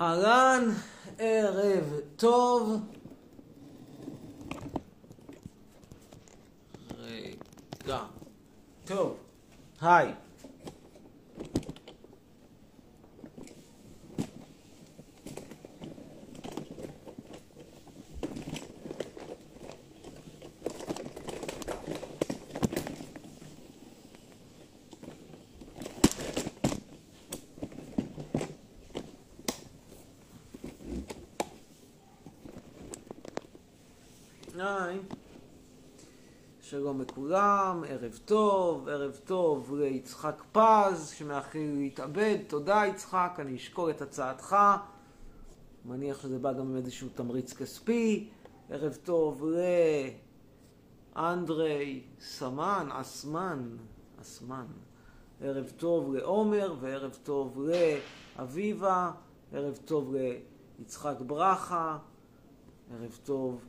אהלן, ערב טוב. רגע. טוב, היי. היי. שלום לכולם, ערב טוב, ערב טוב ליצחק פז שמאחל להתאבד, תודה יצחק, אני אשקול את הצעתך, מניח שזה בא גם עם איזשהו תמריץ כספי, ערב טוב לאנדרי סמן, אסמן, אסמן, ערב טוב לעומר וערב טוב לאביבה, ערב טוב ליצחק ברכה, ערב טוב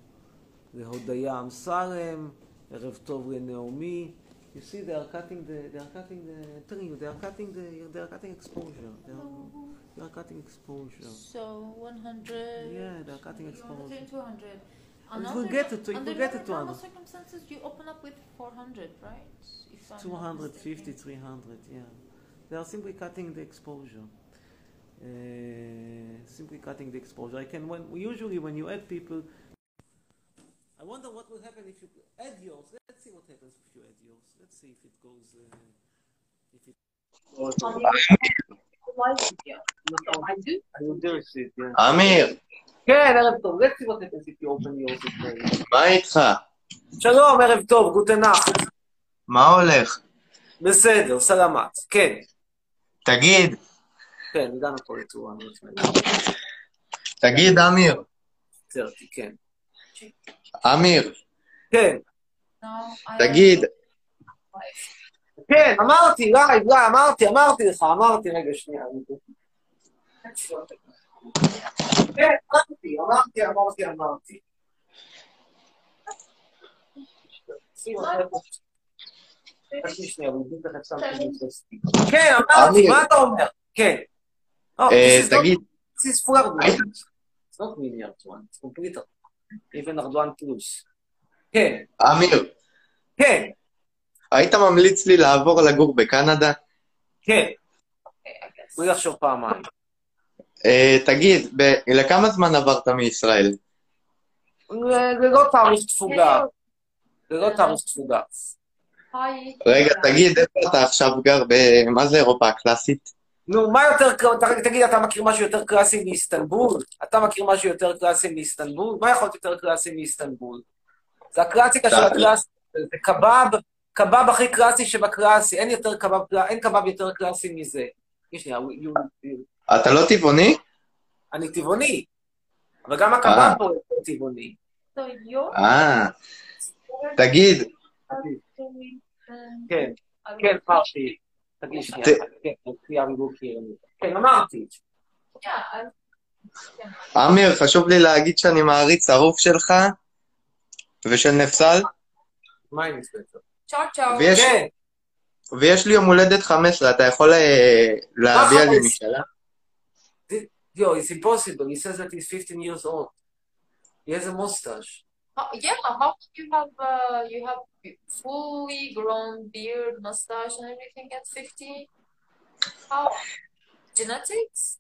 להודיה אמסלם, ערב טוב לנעמי. You see, they are cutting the, they are cutting the, telling you, they are cutting the, they are cutting exposure. They are, they are cutting exposure. So 100. Yeah, they are cutting you exposure. want to 200. It will get it to- it under will get it to normal 100. circumstances, you open up with 400, right? If I'm not 250, mistaken. 300, yeah. They are simply cutting the exposure. Uh, simply cutting the exposure. I can, when, usually when you add people, I wonder what will happen if you add yours. Let's see what happens if you add yours. Let's see if it goes, uh, if it... אמיר, כן, ערב טוב. Let's see what happens if you open yours. uh, מה איתך? שלום, ערב טוב, גוטנאך. מה הולך? בסדר, סלמת. כן, תגיד, כן, הגענו פה לצורה תגיד אמיר, כן. אמיר, כן, תגיד, כן, אמרתי, לייב, לייב, אמרתי, אמרתי לך, אמרתי, רגע, שנייה. כן, אמרתי, אמרתי, אמרתי, אמרתי. כן, אמרתי. מה אתה אומר? כן. אה, not- תגיד, this is for Erdogan. היית- It's not mini Erdogan, it's complete Even Erdogan plus. כן, אמיר, כן, היית ממליץ לי לעבור לגור בקנדה? כן. Okay, I guess. בלי לחשוב פעמיים. אה, תגיד, לכמה זמן עברת מישראל? ללא תאריך תפוגה. ללא תאריך תפוגה. Hi. רגע, תגיד, איפה אתה עכשיו גר? מה זה אירופה הקלאסית? נו, מה יותר, תגיד, אתה מכיר משהו יותר קלאסי מאיסטנבול? אתה מכיר משהו יותר קלאסי מאיסטנבול? מה יכול להיות יותר קלאסי מאיסטנבול? זה הקלאסיקה של. הקלאסי, זה קבב, קבב הכי קלאסי שבקלאסי, אין יותר קבב, אין קבב יותר קלאסי מזה. שנייה, you- you- אתה לא טבעוני? אני טבעוני, אבל גם הקבב אה. פה יותר טבעוני. אה, תגיד, כן, כן, פרשי. תגיד שנייה, כן. כן, אמרתי. אמיר, חשוב לי להגיד שאני מעריץ שרוף שלך ושל נפסל, מה עם זה? Ciao, ciao. ויש- כן, ויש לי יום הולדת 15, אתה יכול אה, להביע לי 15? משאלה? yo, it's impossible. He says that he's 15 years old. He has a mustache. Yeah, how you have uh, you have fully grown beard, mustache, and everything at 50? How? Genetics?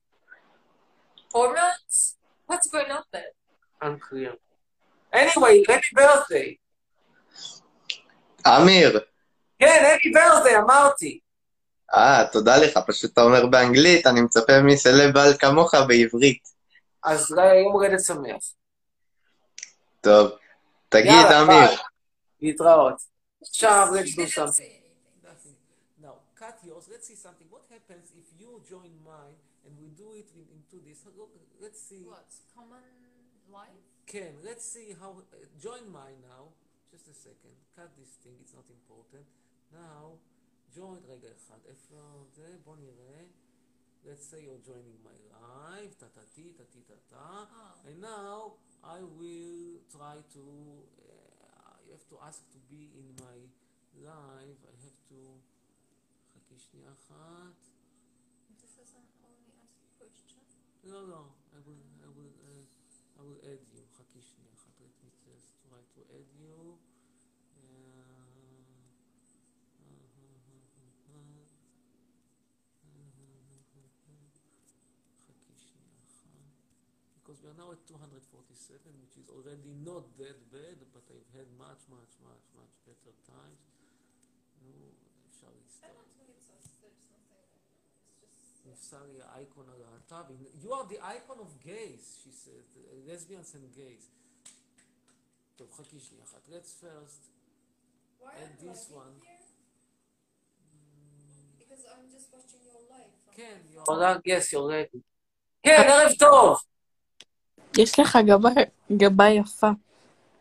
Hormones? What's going on there? Unclear. Anyway, happy birthday. אמיר, כן, happy birthday, אמרתי. אה, תודה לך, פשוט אתה אומר באנגלית, אני מצפה מסלב בעל כמוך בעברית. אז יום הולדת שמח. טוב, תגיד, יאללה, אמיר, ביי. להתראות. עכשיו, let's do something. Now, cut yours. Let's see something. What happens if you join mine and we do it in, into this? Let's see. What's common life? כן, let's see how... join mine now. Just a second. cut this thing, it's not important. Now, join... רגע אחד, איפה זה? בוא נראה. Let's say you're joining my live, טה-טה-טי, טה-טי-טה-טה. Oh. And now, I will try to... Uh, you have to ask to be in my live. I have to... חכי שנייה אחת. This is an only ask question. לא, לא. I will, I will, uh, I will add you. חכי שנייה אחת. Let me just try to add you. Because we are now at 247, which is already not that bad, but I've had much, much, much, much better times. נו, אפשר I להסתכל. don't think it's us. There's nothing. It's just. נפסר לי האייקון הלהט"בי. You are the icon of gays, she said. lesbians and gays. טוב, חכי שנייה אחת. Let's first. Why And am I this live one. here? Because I'm just watching your live. on כן, my you're... phone. עולה, yes, you're ready. כן, ערב טוב! יש לך גבה, גבה יפה.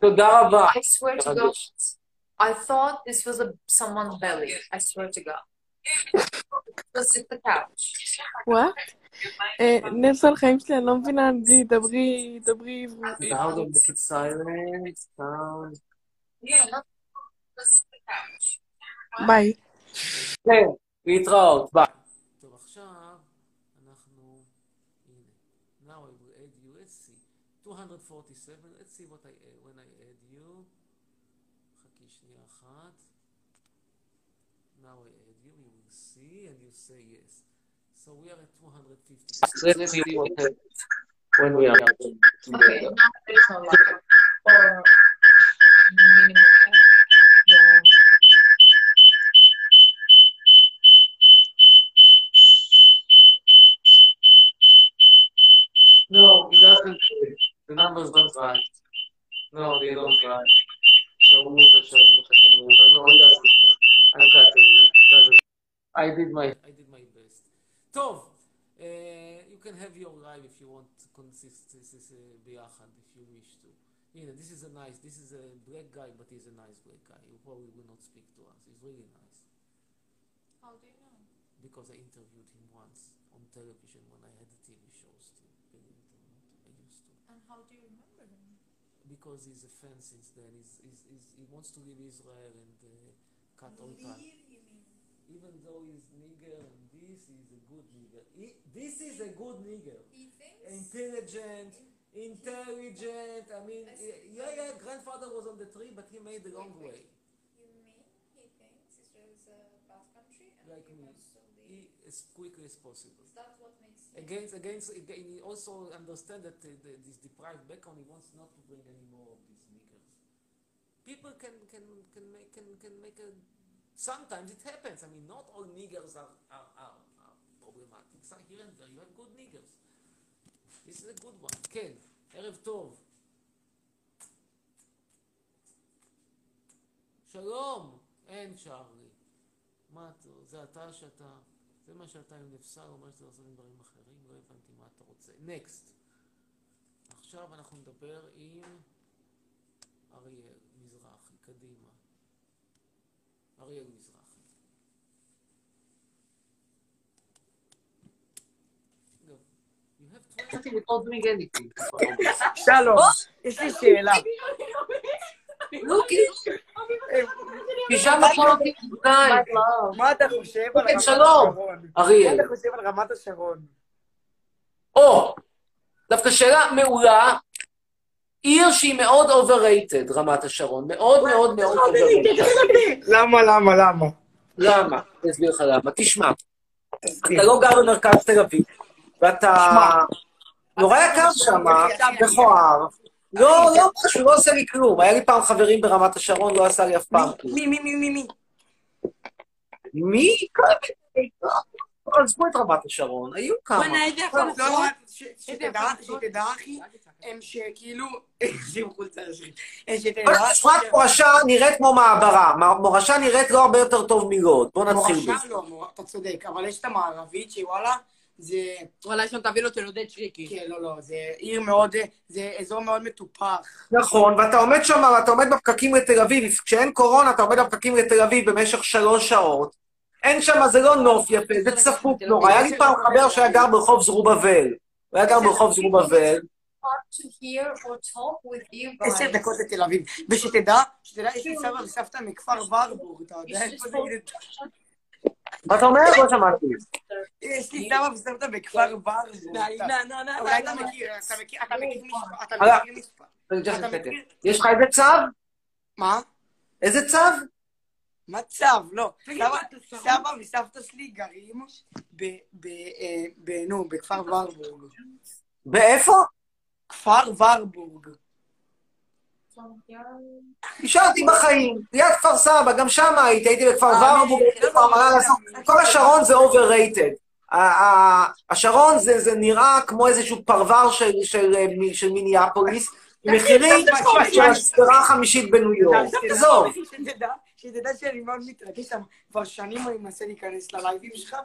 תודה רבה. I swear to God, I thought this was a someone's belly. I swear to God. Because it's the couch. אה, נפסל חיים שלי, אני לא מבינה אנגלית, דברי, דברי עברית. Now don't make 247. Let's see what I add when I add you. חכי שנייה אחת. Now I add you. You will see and you say yes. So we are at 256. Let's see what happens when we are Okay, now there's no live. Or minimum. Yeah. No, it doesn't. The numbers don't right. No, they don't right. I did my I did my best. Tov, uh, you can have your life if you want to consist this is uh, biachad if you wish to. You know, this is a nice, this is a black guy, but he's a nice black guy. He probably will not speak to us. He's really nice. How do you know? Because I interviewed him once on television when I had the TV shows. And how do you remember him? because he's a fan since then. He's, he's, he's, he wants to leave Israel and uh, cut all mean? Even though he's nigger and this, he's a good nigger. He, this is a good nigger. He thinks. Intelligent, intelligent. I mean, yeah, yeah, grandfather was on the tree, but he made the wrong Wait, way. You mean he thinks Israel is a bad country and Like me. wants to leave? He, as quickly as possible. Is that what makes him? Against, against, again, he also understand that uh, the, this deprived background, he wants not to bring any more of these niggers. People can, can, can make, can, can make a, sometimes it happens. I mean, not all niggers are, are, are, are problematic. Some here and there, you have good niggers. This is a good one. כן, ערב טוב. שלום! אין צ'ארלי. מה אתה, זה אתה שאתה, זה מה שאתה עם נפסל, אומר שאתה עושה דברים אחרים? לא הבנתי מה אתה רוצה. נקסט. עכשיו אנחנו נדבר עם אריאל מזרחי, קדימה. אריאל מזרחי. Go. You have 20 without doing anything. שלום, יש לי שאלה. פיג'מה פולוטי כותניים. מה אתה חושב על כן, רמת השרון? אריאל. מה אתה חושב על רמת השרון? או, דווקא שאלה מעולה. עיר שהיא מאוד overrated, רמת השרון. מאוד מאוד מאוד overrated. למה, למה, למה? למה? אני אסביר לך למה. תשמע, אתה לא גר במרכז תל אביב, ואתה נורא יקר שם, מכוער. לא, לא משהו, לא עושה לי כלום. היה לי פעם חברים ברמת השרון, לא עשה לי אף פעם כלום. מי, מי, מי, מי, מי? מי? עזבו את רמת השרון, היו כמה. לא, לא, ש- שתדע, שתדע, אחי, הם שכאילו... שכונת מורשה נראית כמו מעברה. מורשה נראית לא הרבה יותר טוב מלוד. בוא נתחיל מורשה בזה. לא, מור- אתה צודק, אבל יש את המערבית שוואלה, זה... וואלה, יש שם תבילות של עודד שריקי. כן, לא, לא, זה עיר מאוד, זה אזור מאוד מטופח. נכון, ואתה עומד שם, ואתה עומד בפקקים לתל אביב. כשאין קורונה, אתה עומד בפקקים לתל אביב במשך שלוש שעות. אין שם, זה לא נוף יפה, זה צפוף נורא. היה לי פעם חבר שהיה גר ברחוב זרובבל. הוא היה גר ברחוב זרובבל. Hard to hear or talk with you עשר. דקות לתל אביב. ושתדע, שתדע, יש לי סבא וסבתא מכפר ורבורג, אתה יודע It's איפה just זה? מה אתה אומר? לא שמעתי. יש לי סבא וסבתא בכפר נה, אולי אתה מכיר, אתה מכיר, אתה מכיר מספר, אתה. מכיר? יש לך איזה צו? מה? איזה צו? מצב, לא. תגיד, סבא- וסבתא שלי גרים. אה, ב... נו, בכפר ורבורג. באיפה? כפר ורבורג. נשארתי בחיים, ליד כפר סבא, גם שם הייתי, הייתי בכפר אה, ורבורג, בכפר כל השרון זה overrated. השרון זה נראה כמו איזשהו מ- של מיניאפוליס, מחירים של הסדרה החמישית בניו יורק. עזוב. שתדע, שאני מאוד מתרגש שם. כבר שנים אני מנסה להיכנס ללייבים שלך,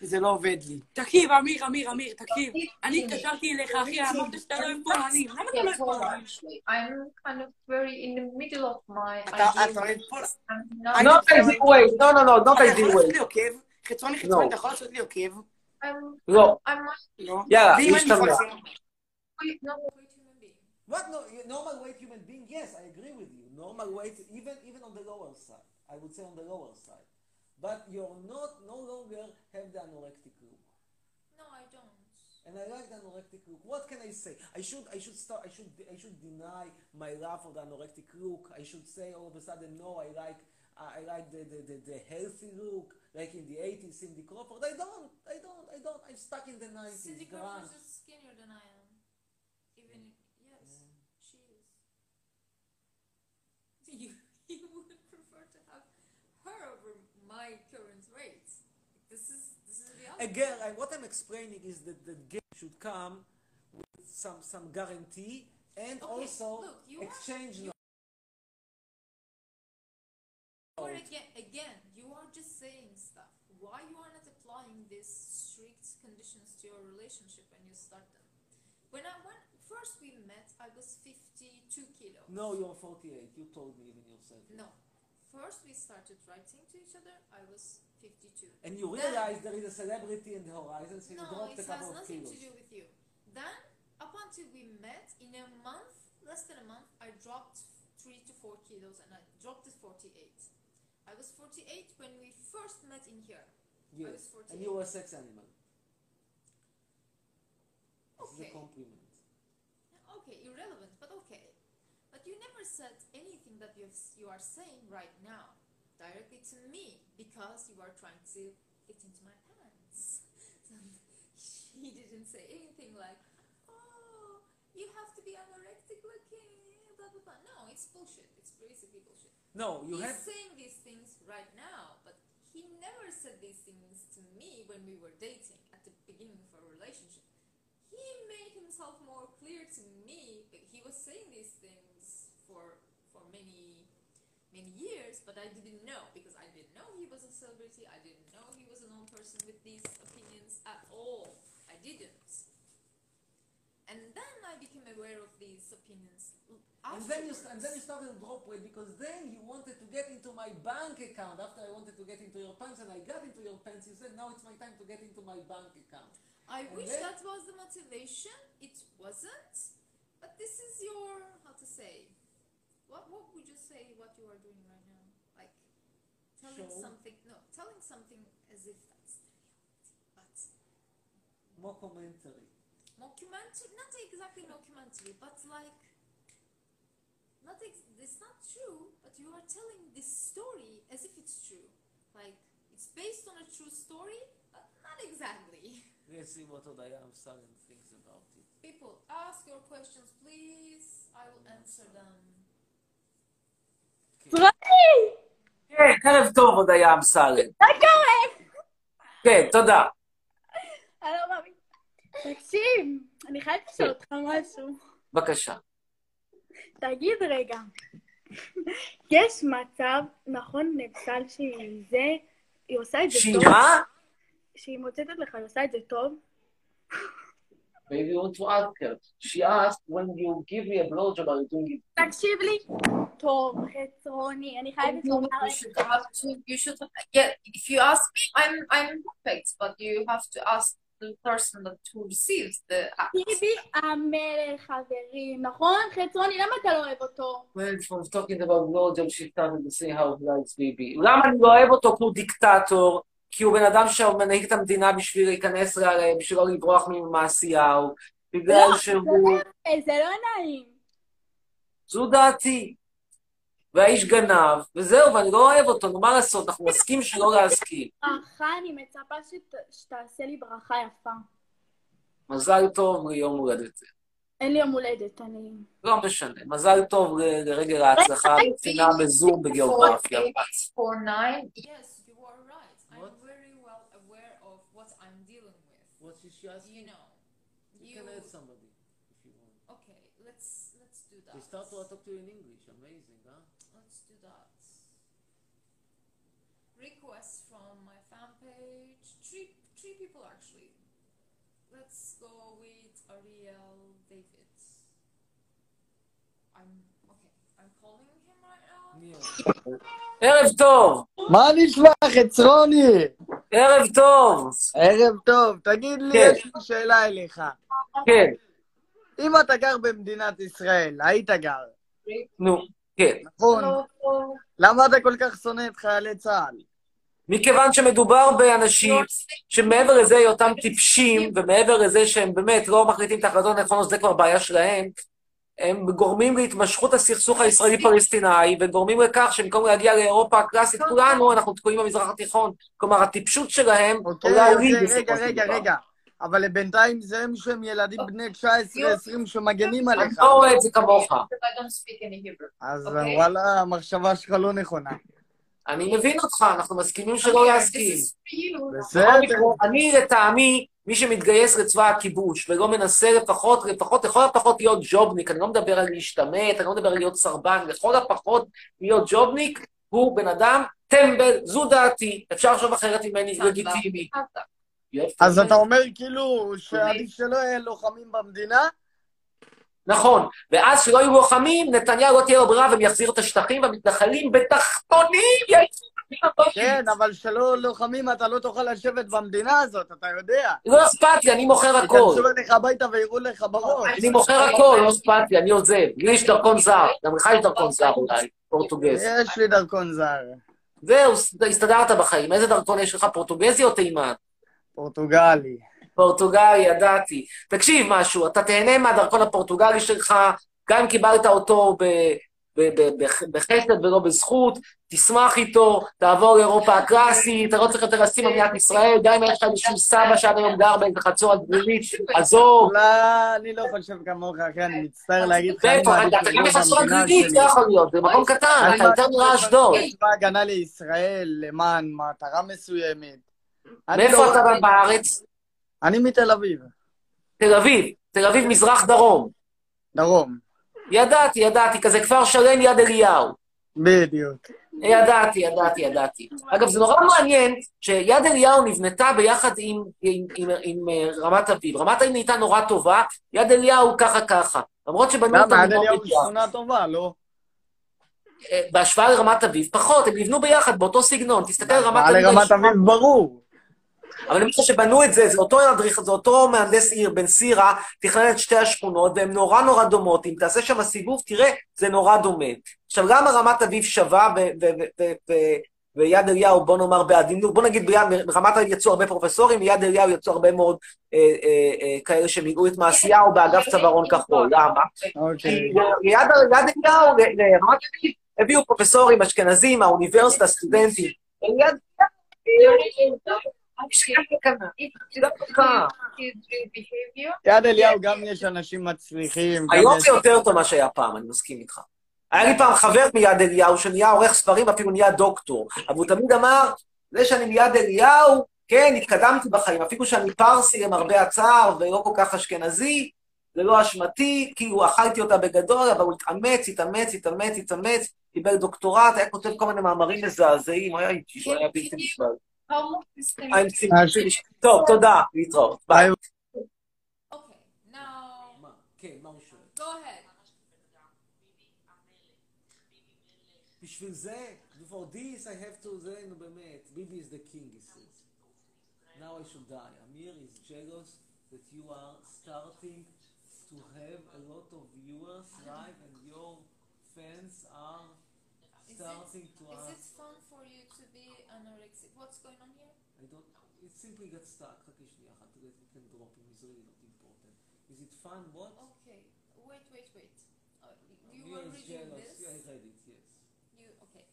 וזה- לא עובד לי. תקשיב, אמיר, אמיר, אמיר, תקשיב. אני התקשרתי אליך, אחי, אמרת שאתה לא אוהב פולנים. למה אתה לא אוהב פולנים? actually, I'm kind of very in the middle of my אתה ideas. אתה אוהב פול... I'm not- Not easy way, no, no, no, not אתה יכול לעשות way. חצרוני חצרוני, אתה יכול לעשות לי עוקב? לא. לא. יאללה, ואם What no, normal weight human being? Yes, I agree with you. Normal weight, even even on the lower side, I would say on the lower side. But you're not no longer have the anorectic look, No, I don't. and I like the anorectic look. What can I say? I should I should start I should I should deny my love for the anorectic look. I should say all of a sudden no, I like I I like the, the, the, the healthy look, like in the 80s, Cindy Crawford. I don't, I don't, I don't. I'm stuck in the 90s. Cindy. Crawford is skinnier than I am. Even yes, she is. You, you would prefer to have her over my current weight. This is this is reality. Again, I, what I'm explaining is that the game should come with some some guarantee and Okay, also look, you are- exchange you-. Or again, again, you are just saying stuff. Why you are not applying these strict conditions to your relationship when you start them? When I when first we met, I was 52 kilos. No, you're 48. You told me even yourself. No. First we started writing to each other, I was 52. And you Then- realize there is a celebrity in the horizon, so you No, dropped it a has couple of nothing to do with you. Then, up until we met, in a month, less than a month, I dropped 3 to 4 kilos and I dropped to 48. I was 48 when we first met in here. I was Yes, and you were a sex animal. This is Okay. a compliment. Okay, irrelevant, but okay. But you never said anything that you you are saying right now directly to me because you are trying to get into my pants. she didn't say anything like, "Oh, you have to be anorectic looking." Blah blah blah. No, it's bullshit. It's basically bullshit. No, you He's had. saying these things right now, but he never said these things to me when we were dating at the beginning of our relationship. He made himself more clear to me, he was saying these things for for many many years, but I didn't know because I didn't know he was a celebrity. I didn't know he was a known person with these opinions at all. I didn't. And then I became aware of these opinions. And then you and then you started to drop weight because then you wanted to get into my bank account. After I wanted to get into your pants and I got into your pants, you said now it's my time to get into my bank account. I wish then- that was the motivation. It wasn't. But this is your how to say. What what would you say what you are doing right now? Like telling something no, telling something as if that's the reality. But Mockumentary. mockumentary not exactly mockumentary, but like not ex- it's not true, but you are telling this story as if it's true. Like it's based on a true story, but not exactly. Let's see what Odaya Amsalem thinks about it. People, ask your questions, please. I will answer them. כן, ערב טוב, הודיה אמסלם. מה קורה? כן, תודה. אני לא מאמין. תקשיב, אני חייבת לשאול אותך משהו. בבקשה. תגיד רגע, יש מצב, נכון, נפסל שהיא זה, היא עושה את זה שהיא טוב? מה? שהיא מוצאת את לך, היא עושה את זה טוב? Maybe you want to ask her. She asked, when you give me a blowjob, are you doing it? תקשיב לי. טוב, חצרוני, אני חייבת You לומר... should have to. You should. Yeah. If you ask me, I'm. I'm perfect, but you have to ask the person that who receives the act. טיבי המלך, חברים, נכון? חצרוני, למה אתה לא אוהב אותו? When she was talking about blowjob, she started to say how he likes baby. למה אני לא אוהב אותו? כי הוא דיקטטור, כי הוא בן אדם שמנהיג את המדינה בשביל להיכנס, בשביל לא לברוח ממעשיהו, בגלל לא, שהוא... אה, זה לא נעים. זו דעתי. והאיש גנב, וזהו, ואני לא אוהב אותו, נו מה לעשות, אנחנו נסכים שלא להסכים. ברכה, אני מצפה שת- שתעשה לי ברכה יפה. מזל טוב ליום הולדת. אין לי יום הולדת, אני... לא משנה, מזל טוב לרגל ההצלחה בבחינה בזום בגיאוגרפיה. Yes, What is she asking? You know. You can add somebody if you want. Okay, let's let's do that. They start to talk to you in English. Amazing, huh? Let's do that. Requests from my fan page. Three three people actually. Let's go with Ariel David. ערב טוב! מה נשמע, חצרוני? ערב טוב! ערב טוב. תגיד לי, כן. יש לי שאלה אליך. כן, אם אתה גר במדינת ישראל, היית גר, נו, כן. נכון? למה אתה כל כך שונא את חיילי צה"ל? מכיוון שמדובר באנשים שמעבר לזה היותם טיפשים, ומעבר לזה שהם באמת לא מחליטים את ההחלטות הנכונות, זה כבר בעיה שלהם, הם גורמים להתמשכות הסכסוך הישראלי-פלסטיני, וגורמים לכך שבמקום להגיע לאירופה הקלאסית, כולנו, אנחנו תקועים במזרח התיכון. כלומר, הטיפשות שלהם עולה לי בסופו רגע, של רגע, דבר. רגע. אבל בינתיים זה הם שהם ילדים בני 19-20 שמגנים אני עליך. לא רואה את זה כמוך. אז אוקיי. וואלה, המחשבה שלך לא נכונה. אני מבין אותך, אנחנו מסכימים שלא להסכים. בסדר. בכל מקרה, אני לטעמי, מי שמתגייס לצבא הכיבוש ולא מנסה לפחות, לפחות, לכל הפחות להיות ג'ובניק, אני לא מדבר על להשתמט, אני לא מדבר על להיות סרבן, לכל הפחות להיות ג'ובניק, הוא בן אדם טמבל, זו דעתי, אפשר לחשוב אחרת ממני, לגיטימי. אז אתה אומר כאילו שעדיף שלא יהיה לוחמים במדינה? נכון, ואז שלא יהיו לוחמים, נתניהו לא תהיה לו ברירה והם יחזירו את השטחים, והמתנחלים בתחתונים יעיפו כן, אבל שלא לוחמים אתה לא תוכל לשבת במדינה הזאת, אתה יודע. לא אכפת לי, אני מוכר הכל. ייכנסו אליך הביתה ויראו לך בראש. אני מוכר הכל, לא אכפת לי, אני עוזב. לי יש דרכון זר, גם לך יש דרכון זר אולי, פורטוגז. יש לי דרכון זר. זהו, הסתדרת בחיים. איזה דרכון יש לך, פורטוגזי או תימן? פורטוגלי. פורטוגלי, ידעתי. תקשיב משהו, אתה תהנה מהדרכון הפורטוגלי שלך, גם אם קיבלת אותו ב- ב- ב- בח- בחסד ולא בזכות, תשמח איתו, תעבור לאירופה הקלאסית, אתה לא צריך יותר לשים במדינת ישראל, גם אם יש לך איזשהו סבא שעד היום גר באיזה חצור הגלילית, עזוב. לא, אני לא חושב כמוך, אחי, אני מצטער להגיד לך. מעדיף אתה גם בחצור שלי. זה יכול להיות, זה מקום קטן, אתה יותר נראה אשדוד. בצבא ההגנה לישראל למען מטרה מסוימת. מאיפה לא- אתה בארץ? אני מתל אביב, תל אביב, תל אביב מזרח דרום. דרום. ידעתי, ידעתי, כזה כפר שלם יד אליהו. בדיוק. ידעתי, ידעתי, ידעתי. אגב, זה נורא מעניין שיד אליהו נבנתה ביחד עם, עם, עם, עם אה, רמת אביב. רמת אביב נהייתה נורא טובה, יד אליהו ככה ככה. למרות שבנו אותה למה, מאוד אליהו ביחד. שכונה טובה, לא? אה, בהשוואה לרמת אביב, פחות, הם נבנו ביחד באותו סגנון. תסתכל על רמת על אביב. רמת אביב ברור. אבל אני חושב שבנו את זה, זה אותו אדריך, זה אותו מהנדס עיר, בן סירה, תכנן את שתי השכונות, והן נורא נורא דומות. אם תעשה שם סיבוב, תראה, זה נורא דומה. עכשיו, למה רמת אביב שווה ויד אליהו, בוא נאמר בעדינות, בוא נגיד, ביד, ברמת אביב יצאו הרבה פרופסורים, מיד אליהו יצאו הרבה מאוד אה, אה, אה, כאלה שמילאו את מעשיהו באגף צווארון כחול. למה? אוקיי. כי ליד אליהו, לרמת אביב, הביאו פרופסורים אשכנזים מהאוניברסיטה, סטודנטים. ליד יד אליהו גם יש אנשים מצליחים. היום זה יותר טוב ממה שהיה פעם, אני מסכים איתך. היה לי פעם חבר מיד אליהו, שנהיה עורך ספרים, אפילו נהיה דוקטור. אבל הוא תמיד אמר, זה שאני מיד אליהו, כן, התקדמתי בחיים, אפילו שאני פרסי למרבה הצער ולא כל כך אשכנזי, זה לא אשמתי, כאילו אכלתי אותה בגדול, אבל הוא התאמץ, התאמץ, התאמץ, התאמץ, קיבל דוקטורט, היה כותב כל מיני מאמרים מזעזעים, הוא היה איתי, הוא היה בלתי נסבל. היה עם ציפי. טוב, תודה, להתראות. ביי. Okay, now כן, מה הוא שואל? go ahead. בשביל זה, for this I have to, זה, נו באמת, ביבי is the king, he says. Now I should die. Amir is jealous that you are starting to have a lot of viewers live and your fans are Is it, starting to is it ask. fun for you to be anorexic? What's going on here? I don't, it simply got stuck. חכי שנייה אחת, we can drop him, he's really not important. Is it fun? What? Okay, wait, wait, wait. Uh, you He were is reading jealous. this. Yeah, I read it, yes. You okay?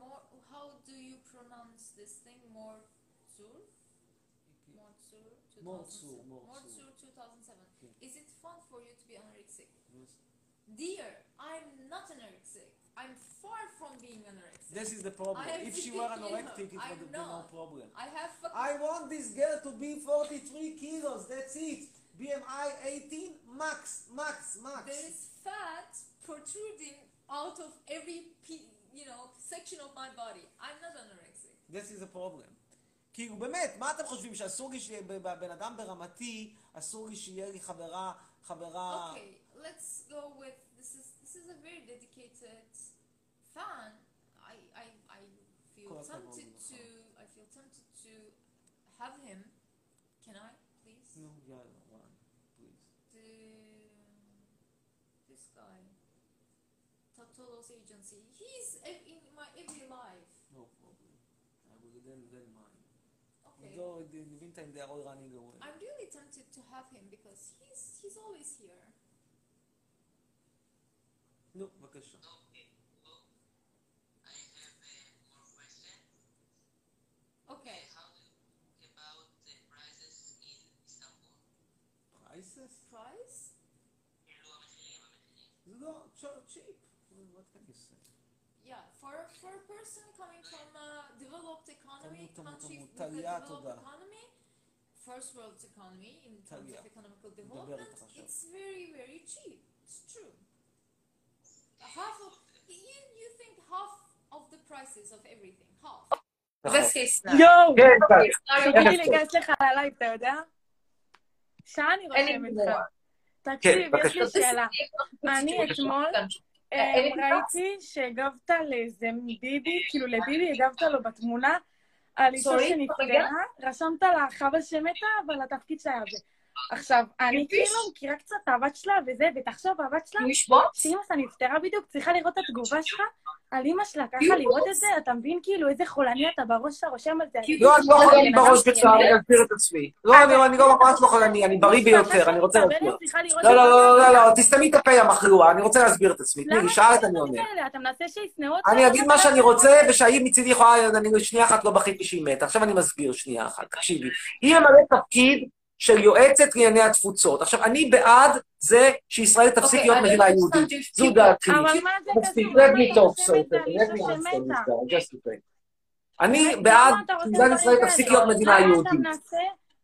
More. How do you pronounce this thing? Mortsur. Mortsur. Mortsur, 2007. Mortsur. Mortsur 2007. Okay. Is it fun for you to be anorexic? Yes. Dear, I'm not anorexic. I'm far from being anorexic. This is the problem. If she were anorectic, it would be no problem. I have I want this girl to be 43 kilos. That's it. BMI 18, max, max, max. There is fat protruding out of every you know section of my body. I'm not anorexic. This is a problem. כאילו באמת, מה אתם חושבים, שאסור לי שיהיה בן אדם ברמתי, אסור לי שיהיה לי חברה, חברה... Okay, let's go with this is this is a very dedicated fan. I I I feel כל הכבוד tempted לך. to I feel tempted to have him. Can I please? נו, יאללה, וואן, פליז. The this guy. Tatolos agency. He's ev- in my every life. No problem. I will then, then mine. Okay. לא, מבין את העמדה אוי רני גרוע. I'm really tempted to have him because he's he's always here. נו, בבקשה. Okay. Yeah, for for a person coming from a developed economy תמות, תמות, country תמות. with a טליה, developed תודה. economy, first world economy in terms טליה. of economical מדברת development, איתך עכשיו. it's very very cheap. It's true. Half of you you think half of the prices of everything, half. best case scenario. יואו, כן, כן. חיכיתי לי להיכנס לך ללייב, אתה יודע? שעה אני אין לי רושמת תמורה. לך. תקשיב, יש בבקשה. לי שאלה. אני אתמול אה, תמורה. ראיתי שהגבת לאיזה ביבי, כאילו לביבי הגבת לו בתמונה על אישה שנפטרה, רשמת לה חווה שמתה, אבל התפקיד שלה זה. עכשיו, אני כאילו מכירה קצת הבת שלה וזה, ותחשוב, הבת שלה, שאמא שלה נפטרה בדיוק, צריכה לראות את התגובה שלך על אמא שלה, ככה לראות את זה, אתה מבין כאילו איזה חולני אתה בראש שאתה רושם על זה. לא, אני לא חולני בראש בכלל, אני אסביר את עצמי. לא, אני לא ממש לא חולני, אני בריא ביותר, אני רוצה להסביר. לא, לא, לא, לא, לא, תסתמי את הפה, יא מחלואה, אני רוצה להסביר את עצמי. תני לי, שאלת, אני עונה. אני אגיד מה שאני רוצה, ושהיא מצידי יכולה, אני שנייה אחת לא בכיתי שהיא מתה. עכשיו אני מסביר שנייה אחת, תקשיבי. היא ממלאת תפקיד של יועצת לענייני התפוצות. עכשיו, אני בעד זה שישראל תפסיק אוקיי, להיות מדינה יהודית. זו דעתי. אבל מה זה מספיק, let me talk so let me answer this guy, just. אני בעד אתה רוצה שמדינת ישראל דברים תפסיק? להיות מדינה יהודית.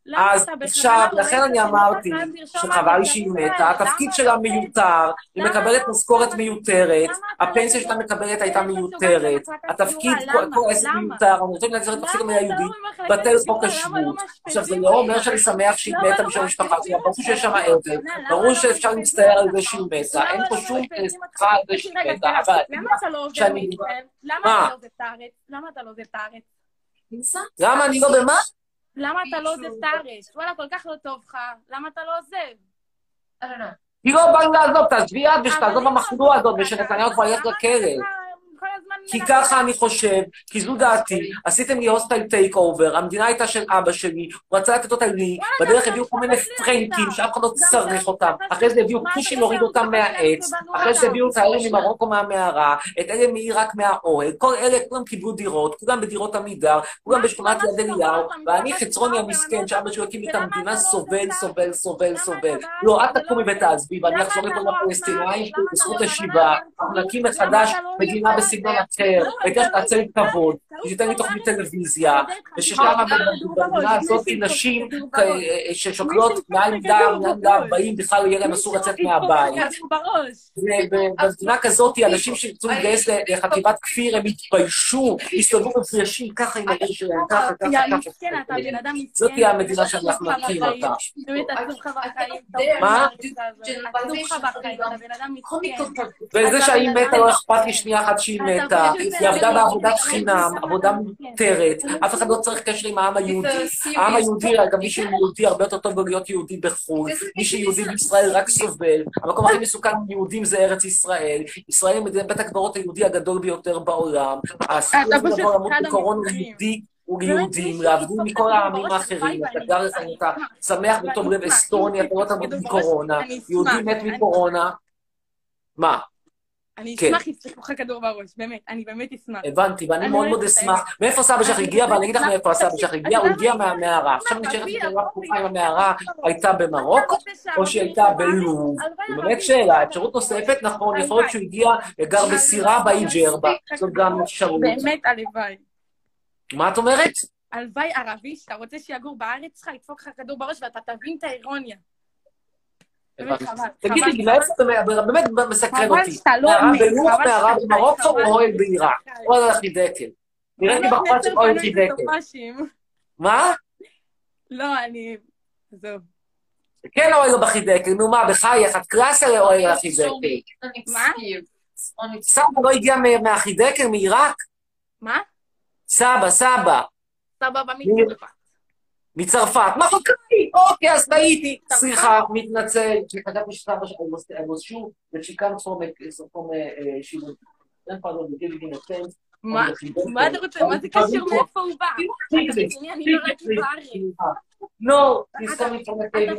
למה אז עכשיו, לכן אני את אמרתי שחבל שהיא מתה? התפקיד שלה את? מיותר, היא מקבלת משכורת מיותרת, לא הפנסיה דואג? מקבלת הייתה מיותרת, התפקיד? כל עסק? מיותר, אני רוצה להגיד לך תפסיק למה מדינה אתה לא יהודית, במחלקת בטל חוק לא השבות. עכשיו, זה לא אומר? שאני שמח שהיא למה מתה לא בשביל המשפחה שלה, ברור? שיש שם? עדן, למה ברור לא שאפשר להצטער על? זה שהיא מתה, אין פה לא שום? סליחה על זה שהיא מתה, אבל למה אתה לא? אתה לא עוזב את הארץ? למה אתה לא עוזב את הארץ? למה אני לא במה? למה אתה לא עוזב את הארץ? וואלה, כל כך לא טוב לך, למה אתה לא עוזב? היא לא באה לעזוב, תעזבי את ושתעזוב במחלואה הזאת, ושנתניהו כבר ילך לכלא. כל הזמן כי ככה אני חושב, כי זו דעתי, עשיתם לי hostile takeover, המדינה הייתה של אבא שלי, הוא רצה לתת אותה לי, בדרך הביאו כל מיני פרנקים שאף אחד לא צריך אותם, אחרי זה הביאו כושים להוריד אותם מהעץ, אחרי זה הביאו את האלה ממרוקו מהמערה, את אלה מעיראק מהאוהל, כל אלה כולם קיבלו דירות, כולם בדירות עמידר, כולם בשכונת יד אליהו, ואני חצרוני המסכן שאבא שלו הקים את המדינה סובל, סובל, סובל, סובל. לא, אל תקומי ותעזבי, ואני אחזור לכל הפלסטינאים בזכות השיבה, אנחנו נקים מחדש מדינה בסגנון אחר, וכך תעשה לי כבוד, לי תוכנית טלוויזיה, וששם במדינה הזאת נשים כ- ששוקלות מעל מידה, מעל מידה 40, בכלל יהיה להם אסור לצאת מהבית. ובמדינה כזאת, אנשים שירצו להתגייס לחטיבת כפיר, הם יתביישו, יסתובבו מפגשים ככה עם הראש שלהם, ככה, ככה, ככה. זאת תהיה המדינה שאנחנו בחיים. אותה. מה? וזה שהיא מתה, לא אכפת לי שנייה אחת שהיא אתה מתה. היא עבדה בן בעבודת חינם. עבודה מיותרת. אף אחד לא צריך קשר עם העם היהודי. העם היהודי, אגב, מי שיהודי הרבה יותר טוב בלהיות יהודי בחו"ל. מי שיהודי בישראל רק סובל. המקום הכי מסוכן ליהודים זה ארץ ישראל. ישראל היא מדינת בית הקברות היהודי הגדול ביותר בעולם. הסיכוי לבוא למות בקורונה המסכנים. יהודי יהודים, להבדיל מכל העמים האחרים, אתה גר לך, אתה שמח בטוב לב אסטוניה, אתה לא תמות מקורונה, יהודי מת מקורונה. מה? אני כן. אשמח יפתחו לך כדור בראש, באמת, אני באמת אשמח. הבנתי, ואני אני מאוד מאוד אשמח. מאיפה סבא שלך אני הגיע? ואני אגיד לך. מאיפה הסבא שלך הגיע, הוא הגיע? מהמערה. עכשיו אביא, נשארת שאלה פתוחה אם. המערה הייתה במרוקו, או שהייתה בלוב. זו באמת שאלה, אפשרות נוספת, נכון, יכול להיות שהוא הגיע וגר בסירה באי ג'רבה, זאת גם אפשרות. באמת, הלוואי. מה את אומרת? הלוואי ערבי שאתה רוצה שיגור בארץ שלך, ידפוק לך כדור בראש ואתה תבין את האירוניה. תגידי מאיפה זה באמת מסקרן אותי? חבל מערה שאתה במרוקו. או אוהל בעיראק? או על החידקל. נראית לי לא בחורה של אוהל. בסופ"שים. מה? לא, אני... עזוב. כן אוהל בחידקל, נו מה, בחייך, את קלאסה לאוהל החידקל. מה? סבא לא הגיע מה- מהחידקל, מעיראק? מה? סבא, סבא, סבבה מצרפת. מצרפת. מרוקאי! אוקיי, אז טעיתי. סליחה, מתנצל, grandfather of the giving a sense. מה? אתה רוצה? מה זה קשור מאיפה הוא בא? אני נולדתי בארץ. לא, he's אתה-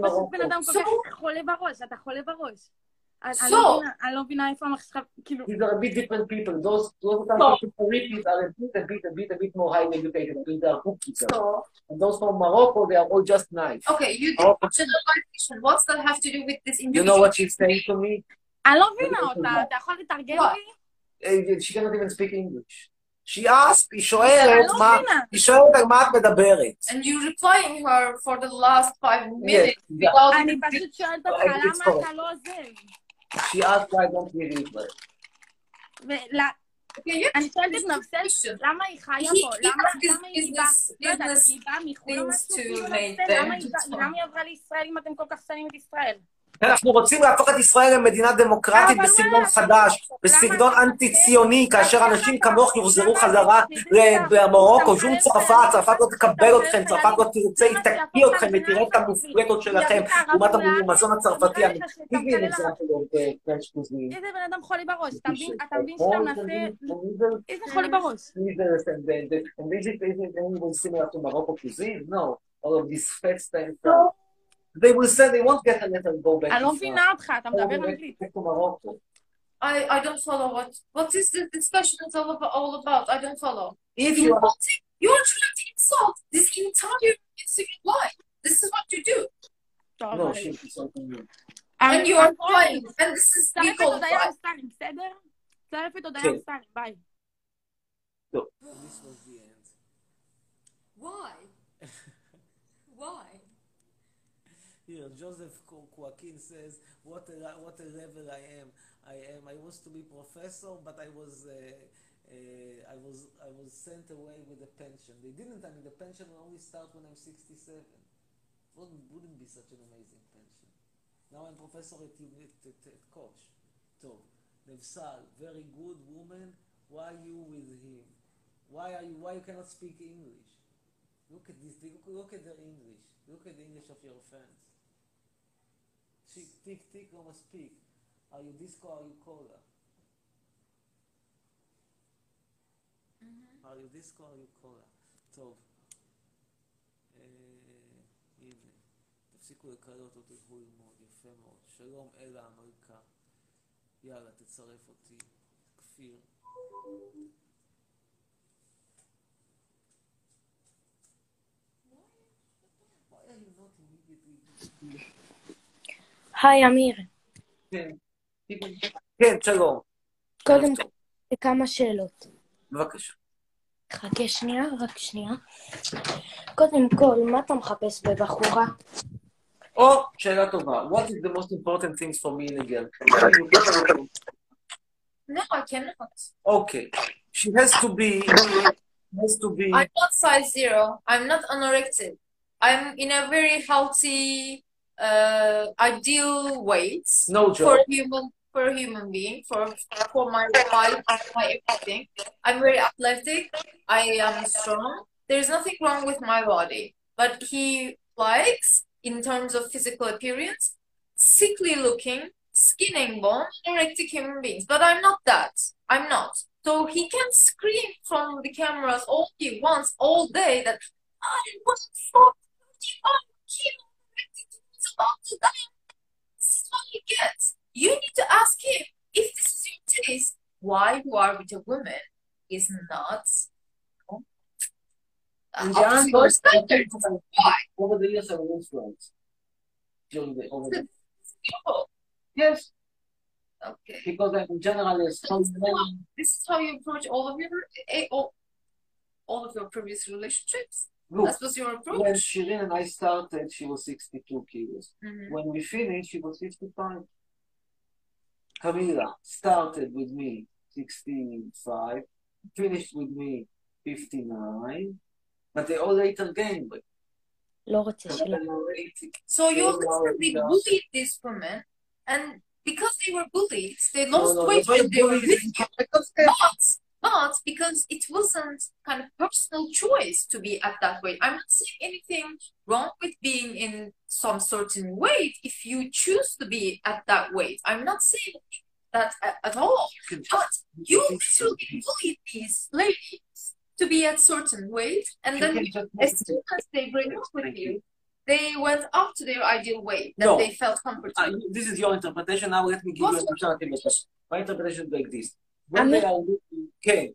פשוט. בן אדם כל כך חולה בראש, אתה חולה בראש. אני- אני So- לא מבינה- אני לא מבינה איפה המחשב, כאילו... These are a bit different people. Those those kind of people are a bit, a bit, a bit, a bit more highly educated. They are cookies. And those from Morocco, they are all just nice. Okay, you did Morocco. generalization. What's that have to do with this You individual? know what she's saying to me? אני לא מבינה אותה, אתה יכול לתרגם What? לי? Uh, She cannot even speak English. She asked, היא אני שואלת לא מה, מבינה. היא שואלת על מה את מדברת. And you replying her for the last five Yes, minutes yeah. without אני פשוט שואלת אותך It's למה correct. אתה לא עוזב. She asked why I don't hear Okay, yeah. אני שואלת את נבסל. למה היא חיה פה? למה היא באה? לא יודעת, היא באה מחו"ל או things משהו? to כאילו. למה היא עברה לישראל אם אתם כל כך שונאים את ישראל? אנחנו רוצים להפוך את ישראל למדינה דמוקרטית בסגנון חדש, בסגנון אנטי-ציוני, כאשר אנשים כמוך יוחזרו חזרה למרוקו, שום צרפת, צרפת לא תקבל אתכם, צרפת לא תרצה, היא תקיא אתכם ותראה את? המופלטות שלכם, לעומת המזון הצרפתי uh, cuisine. איזה בן אדם חולה בראש, אתה מבין? אתה מבין שאתה מנסה... leaders- איזה חולה בראש? leaders and the- the- and is it is it anyone similar to Morocco cuisine? No. All of these fat stuff. They will say they won't get a letter and go back אני to לא France. מבינה אותך, אתה All מדבר the way אנגלית. back to Morocco. I, I don't follow what what is the discussion is all about, all about. I don't follow. If You you are want to- you're trying to insult this entire Instagram live. This is what you do. טוב, no, אבל- she is something new. And you are lying. And this is צרף את equal הודיה crime. אמסלם, בסדר? צרף את הודיה כן. אמסלם, ביי. This was the end. Why? Why? Here, Joseph Joaquin says, "What a what a level I am. I am. I was to be professor, but I was uh, uh, I was I was sent away with a pension. They didn't. I mean, the pension will only start when I'm 67. Wouldn't wouldn't be such an amazing pension. Now I'm professor at, at, at, at Koch. Tov, Nevsal, very good woman. Why you with him? Why are you? Why you cannot speak English? Look at this. Look, at their English. Look at the English of your fans. Tick, tick, tick, לא מספיק. Are you disco, are you cola? are you disco, are you cola? טוב. אה, הנה. תפסיקו לקרוא אותי, תלכו ללמוד. יפה מאוד. שלום אלה המלכה. יאללה, תצרף אותי. כפיר. Why are you not immediately היי, אמיר. כן. כן, שלום. קודם כל, כמה שאלות. בבקשה. חכה שנייה, רק שנייה. קודם כל, מה אתה מחפש בבחורה? או, שאלה טובה. What is the most important things for me in a girl? No, I cannot. Okay. She has to be, has to be, I'm not size zero. I'm not anorexic. I'm in a very healthy, uh, ideal weights no for human for a human being for for my height, my everything. I'm very athletic. I am strong. There's nothing wrong with my body, but he likes, in terms of physical appearance, sickly looking, skin and bone, anorectic human beings. But I'm not that. I'm not. So he can scream from the cameras all he wants all day that I was 41 kilo was about to die. This is what he gets. You need to ask him if this is your taste, why you are with a woman is not And up the to your standards. Why? over the years I was influenced. During the, over the, Oh, yes, okay. because I'm generally a strong. This is how you approach all of your eh, all, all of your previous relationships. Look, That was your approach. when Shirin and I started, she was 62 kilos. Mhm. When we finished, she was 55. Camila started with me 65, finished with me 59, but they all later gained weight. לא רוצה So שלא. they were 80. So you They were constantly lost. bullied these women, and because they were bullied, they No, lost no, weight the when they were bullies- But, because it wasn't kind of personal choice to be at that weight. I'm not saying anything wrong with being in some certain weight if you choose to be at that weight. I'm not saying that at, all. But you literally bullied these ladies to be at certain weight, and then as soon as they break up with you, they went up to their ideal weight that No. they felt Uh, comfortable. this is your interpretation. Now let me give you What's an alternative. My interpretation is like this. אני- looking, כן,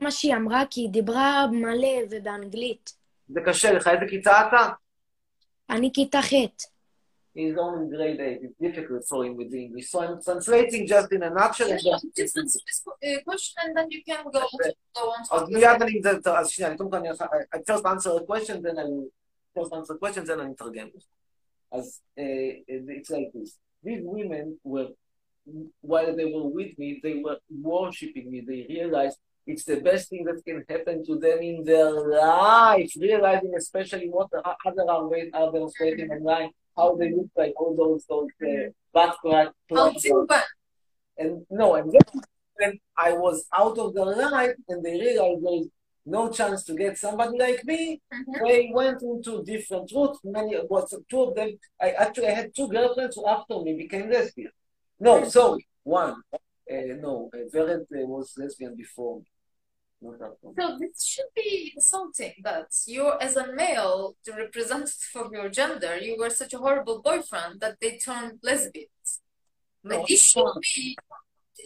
מה שהיא אמרה, כי היא דיברה מלא ובאנגלית. זה קשה לך. איזה כיתה אתה? אני כיתה ח'. He's only grade 8. It's difficult for him with English. So I'm translating just in a nutshell. this uh, question and then you can go on, go on אז. מיד אני, אז שנייה, קודם כל, אני I first answer a question, then I will first answer a question, then אני אתרגם. אז uh, it's like this. These women were, while they were with me, they were worshipping me. They realized it's the best thing that can happen to them in their life, realizing especially what the other are, wait- are demonstrating online, how they look like, all those, those uh, butt crack. How to but And no, and then when I was out of the light and they realized there is no chance to get somebody like me, they went into different routes. Many was two of them. I actually had two girlfriends who after me became lesbian. No, sorry, one. Uh, no, uh, uh, was lesbian before. So this should be insulting that you, as a male, the representative of your gender, you were such a horrible boyfriend that they turned lesbians. Like No, this should be,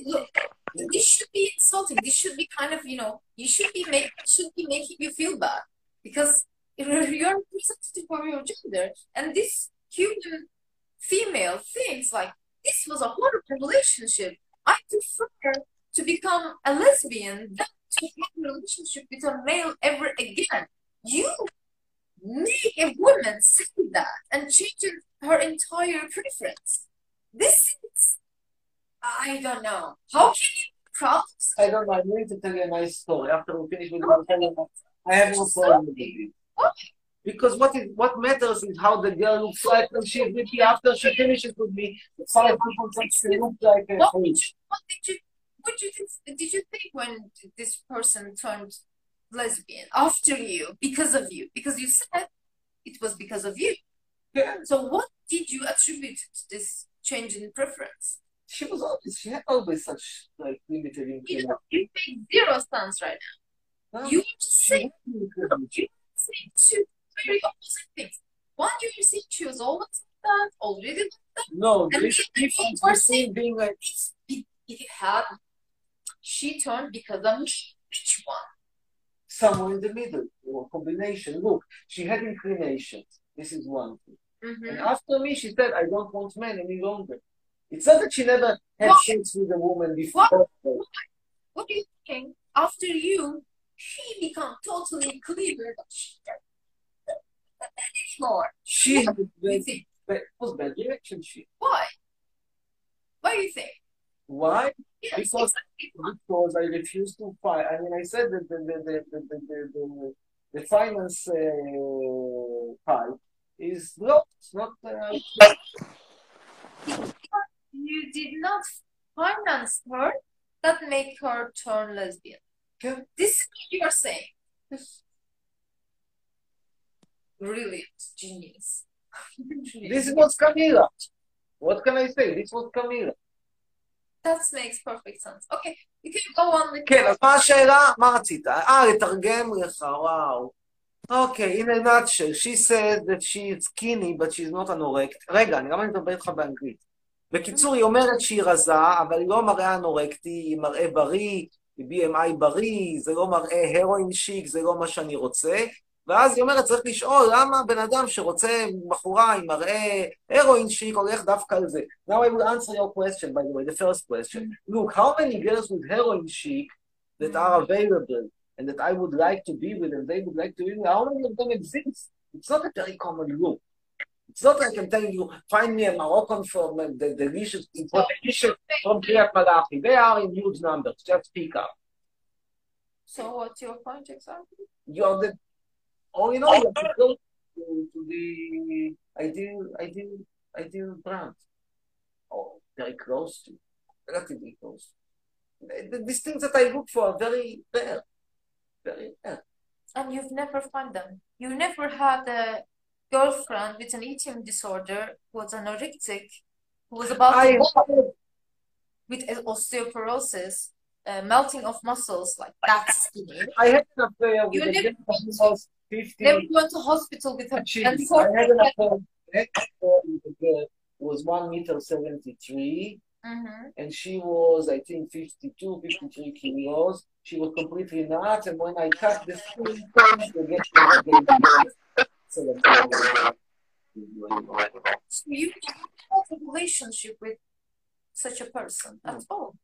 look, this should be insulting. This should be kind of, you know, you should be make, should be making you feel bad because you're you're representative of your gender, and this human female thinks like this was a horrible relationship. I prefer to become a lesbian than to have a relationship with a male ever again. You make a woman say that and change her- entire preference. This is, I don't know. How can you be? I don't know. I'm going to tell you a nice story. After we finish with the you, I have no problem with it. Why? Because what is what matters is how the girl looks like when she's with me after she finishes with me. People think she looks like a What witch. What did you what did you think, did you think when this person turned lesbian after you because of you because you said it was because of you. Yeah. So what did you attribute to this change in preference? She was always she had always such like limited You income. know, you make zero stance right now. No, You just she saying had limited you saying two very opposite things. One, she was always like that, already like that. No, And the difference between being like it, it had she turned because of me. Which one? somewhere in the middle or combination. Look, she had inclinations. This is one thing. Mm-hmm. And after me, she said, I don't want men any longer. It's not that she never had sex with a woman before. What do you think? After you, she become totally clear that she that anymore. She had a You bad, think bad, was bad relationship. why? Why do you think? Why? Yes, Because- exactly. Because I refused to fight. I mean, I said that the, the, the, the, the, the, the, finance uh, part is. It's not. Uh, You did not finance her. That make her turn lesbian. Okay. This is what you are saying. Brilliant, genius. this was Camila. What can I say? This was Camila. That makes perfect sense. Okay, You can go on with כן, אז מה השאלה? מה רצית? אה, לתרגם לך, וואו. אוקיי, in a nutshell, she said that she is skinny, but she's not anorectic. רגע, אני למה מדבר איתך באנגלית? בקיצור, היא אומרת שהיא רזה, אבל היא לא מראה אנורקטי, היא מראה בריא, היא BMI בריא, זה לא מראה הרואין שיק, זה לא מה שאני רוצה. ואז היא אומרת, צריך לשאול למה בן אדם שרוצה בחורה עם מראה הרואין שיק הולך דווקא על זה. Now I will answer your question, by the way, the first question. Look, how many girls with heroin chic that are available and that I would like to be with and they would like to be with, how many of them exist? It's not a very common look. It's not like I'm telling you, find me a Moroccan from uh, the delicious, delicious from Kriyat Malachi. They are in huge numbers. Just speak up. So what's your point exactly? You're the, oh, you know, you're close to, to the ideal, ideal, ideal brand. Oh, very close to, relatively close. The- These things that I look for are very rare. Very rare. And you've never found them. You never had a girlfriend with an eating disorder who was anorectic, who was about I, to with osteoporosis, uh, melting of muscles like that skinny. I had an affair with You a girl they went to hospital with her. Jeez, and I had an appointment. Was 1 meter 73. Mm-hmm. And she was, I think, 52, 53 kilos. She was completely nuts. And when I cut the skin, so you have a relationship with such a person no. at mm. all.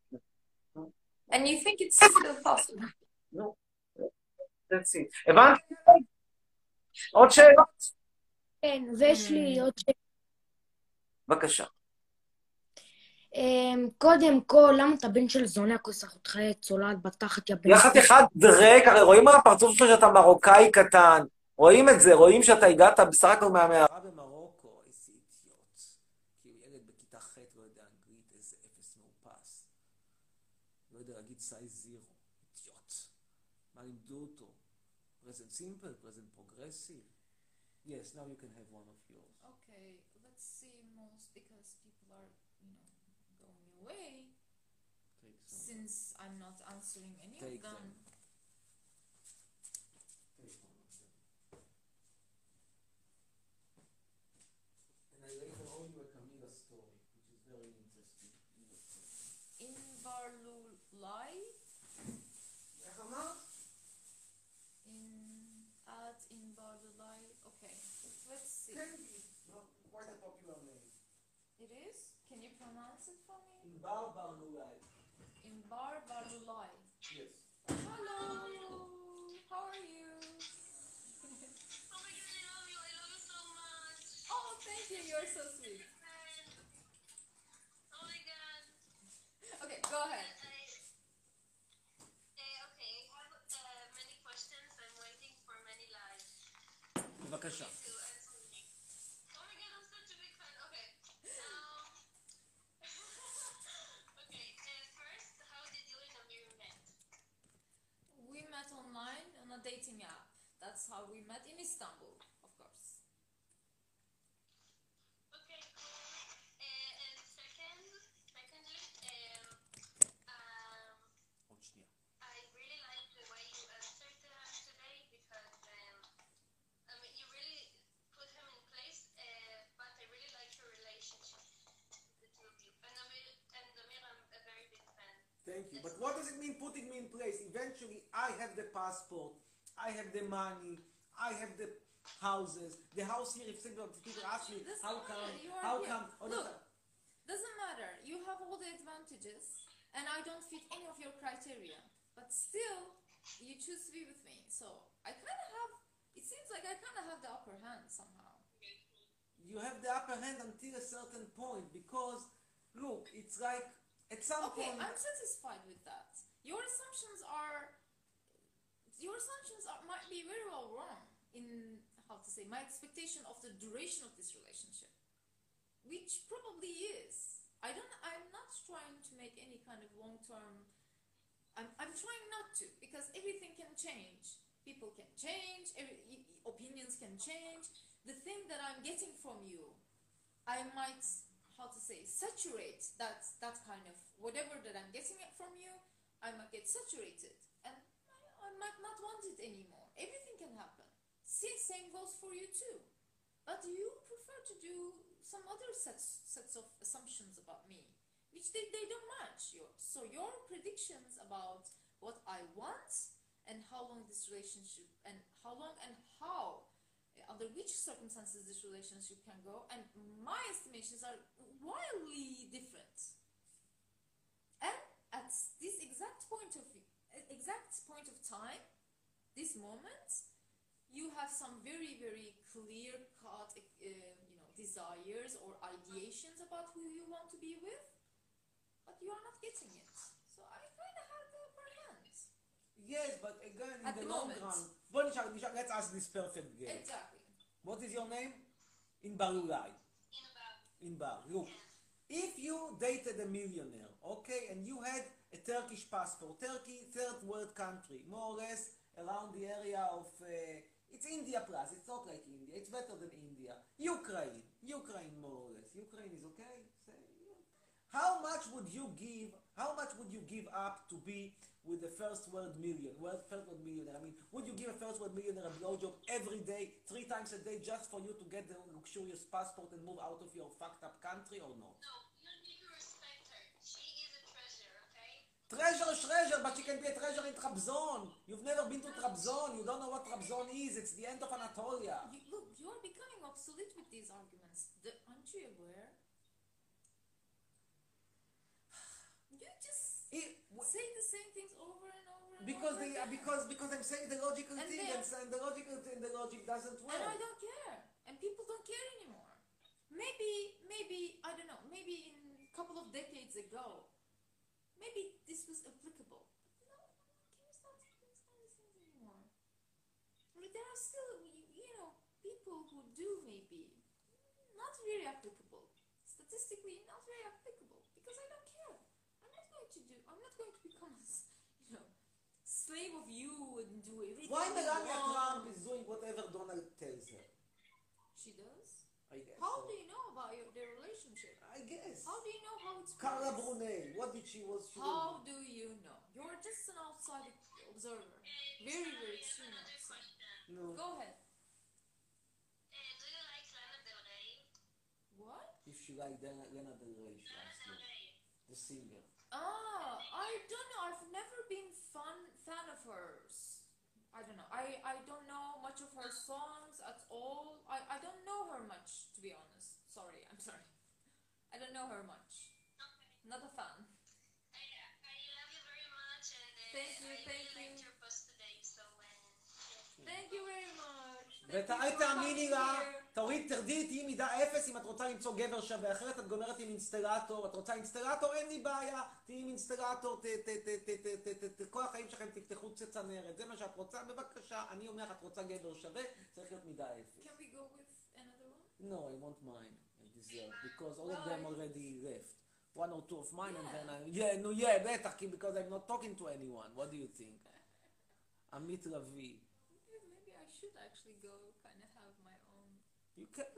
No. And you think it's still possible? No. That's it. Evan, עוד שאלות? כן, ויש לי עוד שאלה. בבקשה. אמ, קודם כל, למה אתה בן של זונה כוס אחותך צולעת בתחת, יא בן... יא חתיכת דרק, הרי רואים על הפרצוף שלך שאתה מרוקאי קטן. רואים את זה, רואים שאתה הגעת בסך הכל מהמערה במרוקו. איזה אידיוט. כאילו ילד בכיתה ח' לא יודע אנגלית, איזה אפס מאופס. לא יודע להגיד size zero. אידיוט. מה לימדו אותו? present simple, present Let's see. Yes, now you can have one of yours. Okay, let's see most because people are, you know, going away. Take some. Since I'm not answering any Take of them. them. Let's see. quite a popular name. It is. Can you pronounce it for me? ענבר ברלולאי. In Bar Barlulai. Yes. Hello. How are you? oh, thank you. You're so sweet. Okay, go ahead. בבקשה. dating app. That's how we met in Istanbul, of course. Okay, cool. Uh, and second, secondly, um, um, I really like the way you answered uh, today because um, I mean you really put him in place. Uh, but I really like your relationship, the two of you. And Amir, and Amir, I'm a very big fan. Thank you. But what does it mean putting me in place? Eventually, I have the passport. I have the money, I have the houses. The house here, if people ask me, how matter, come, how here. come, oh, Look. Doesn't matter. You have all the advantages, and I don't fit any of your criteria. But still, you choose to be with me. So I kind of have. It seems like I kind of have the upper hand somehow. you have the upper hand until a certain point because, look, it's like at some Okay, point. I'm satisfied with that. Your assumptions are. Your assumptions are, might be very well wrong in how to say my expectation of the duration of this relationship, which probably is. I don't. I'm not trying to make any kind of long term. I'm. I'm trying not to because everything can change. People can change. Every, opinions can change. The thing that I'm getting from you, I might how to say saturate that that kind of whatever that I'm getting from you I might get saturated might not want it anymore. Everything can happen. Same goes for you too. But you prefer to do some other sets, sets of assumptions about me, which they, they don't match yours. So your predictions about what I want and how long this relationship and how long and how uh, under which circumstances this relationship can go and my estimations are wildly different and at this exact point of exact point of time, this moment, you have some very, very clear cut, uh, you know, desires or ideations about who you want to be with, but you are not getting it. So I kind of had the upper hand. Yes, but again, in At the, the long run, well, let's ask this perfect girl. Exactly. What is your name? Inbar Ulai. Inbar. Inbar. Yeah if you dated a millionaire, okay, and you had a Turkish passport, Turkey, third world country, more or less around the area of, uh, it's India plus, it's not like India, it's better than India. Ukraine, Ukraine more or less. Ukraine is okay? Say, yeah. How much would you give, how much would you give up to be with the first world million, world first world millionaire? I mean, would you give a first world millionaire a blowjob every day, three times a day, just for you to get the luxurious passport and move out of your fucked up country or not? No, you need to respect her. She is a treasure, okay? Treasure, treasure, but she can be a treasure in Trabzon. You've never been to Trabzon. You don't know what Trabzon is. It's the end of Anatolia. you, look you are becoming obsolete with these arguments the, aren't you aware you just It- w- say the same things over and over and because they, again. because because I'm saying the logical And thing, then- and, the logical thing, the logic doesn't work. and I don't care. And people don't care anymore. Maybe maybe I don't know maybe in a couple of decades ago maybe this was applicable. But no no one cares about these things anymore. I mean, there are still you, you know people who do maybe not very applicable. Statistically not very applicable because I don't care I'm not going to do I'm not going to become a s- you know slave of you and do everything Why you Melania. Trump is doing whatever Donald tells her? she does I guess. how so. do you know about your, their relationship I guess. how do you know how it's Carla progressed? Brunei, what did she was? She how do you know you're just an outside observer very very extreme no. go ahead Uh, do you like Lana Del Rey? what If she like Lena, Lena Del Rey, she asked you. Rey. the singer. Ah, I don't know. I've never been fun fan of hers. I don't know. I, I don't know much of her songs at all. I, I don't know her much, to be honest. Sorry, I'm sorry. I don't know her much. Okay. Not a fan. I, I love you very much, and uh, Thank you, I thank really liked your post today. So, uh, yeah. Thank you very much. ותראי תאמיני לה, תוריד, תרדי איתי מידה אפס אם את רוצה למצוא גבר שווה, אחרת את גומרת עם אינסטלטור, את רוצה אינסטלטור? אין לי בעיה, תהיי עם אינסטלטור, כל החיים שלכם תפתחו צנרת, זה מה שאת רוצה? בבקשה, אני אומר לך, את רוצה גבר שווה, צריך להיות מידה אפס. No, I want mine, I deserve, because all of them already left. One or two of mine, and then I... Yeah, no, yeah, בטח, because I'm not talking to anyone, what do you think? עמית רביעי. Should actually go kind of have my own. you can.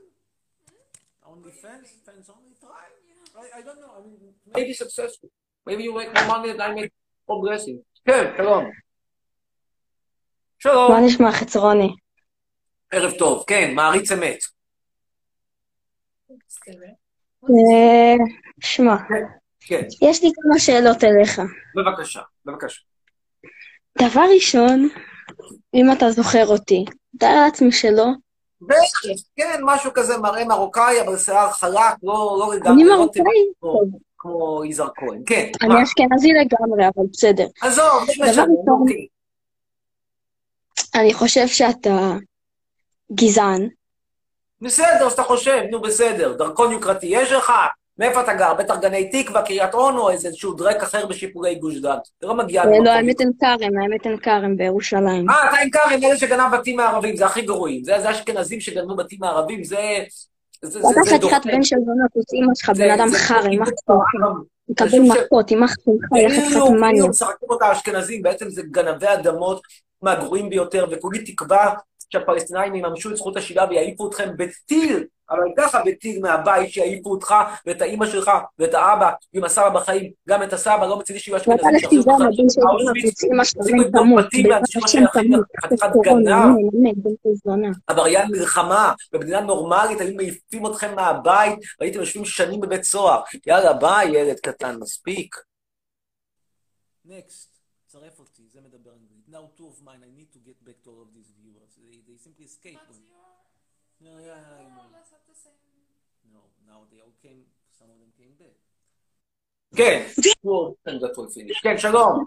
Only What do you fans, think? fans only try. Yeah. I, I don't know, I mean, maybe successful. Maybe you make more money than I make progressing. כן, שלום. שלום. מה נשמע חצרוני? ערב טוב, כן, מעריץ אמת. אה, שמע, כן, יש לי כמה שאלות אליך. בבקשה, בבקשה. דבר ראשון, אם אתה זוכר אותי, תאר לעצמי שלא, בטח, כן, משהו כזה מראה מרוקאי, אבל שיער חלק, לא לא אני לגמרי רותם מרוקאי, כמו- יזהר כהן. כן, אני? אשכנזי לגמרי, אבל בסדר. עזוב, לא משנה, אוקיי. אני חושב שאתה גזען. בסדר, שאתה חושב, נו בסדר. דרכון יוקרתי יש לך? מאיפה אתה גר? בטח גני תקווה, קריית אונו, או איזשהו דרק אחר בשיפולי גוש דן. זה לא מגיע. לא, האמת אין כרם, האמת אין כרם בירושלים. אה, אתה עם כרם, אלה שגנב בתים מערבים, זה הכי גרועים. זה אשכנזים שגנבו בתים מערבים, זה... זה זה אתה דוחה. חתיכת בן של זונה, כוס אמא שלך, בן אדם חרא. העם. מקבל מכות, שמך, יא חתיכת בדיוק, מניאק. בדיוק, משחקים אותה האשכנזים, בעצם זה גנבי אדמות מהגרועים ביותר, וכולי תקווה שהפלסטינאים יממשו את זכות השיבה ויעיפו אתכם בטיל, אבל ככה בטיל מהבית שיעיפו אותך ואת האימא שלך ואת האבא עם הסבא בחיים, גם את הסבא, לא מצידי שיהיו אשכנזים שיחזירו אותך תפסיקו בתים לאנשים השייכים לחתיכת גנב. עבריין מלחמה, במדינה נורמלית היו מעיפים אתכם מהבית והייתם יושבים שנים בבית סוהר. יאללה, ביי, ילד קטן, מספיק. Next, צרף אותי, זה מדבר אנגלית. Now two of mine, I need to get back to all of these viewers. They, they simply escape But when... No, yeah, I more know. or less at the same. No, now they all came, some of them came back. כן, כן. כן, שלום,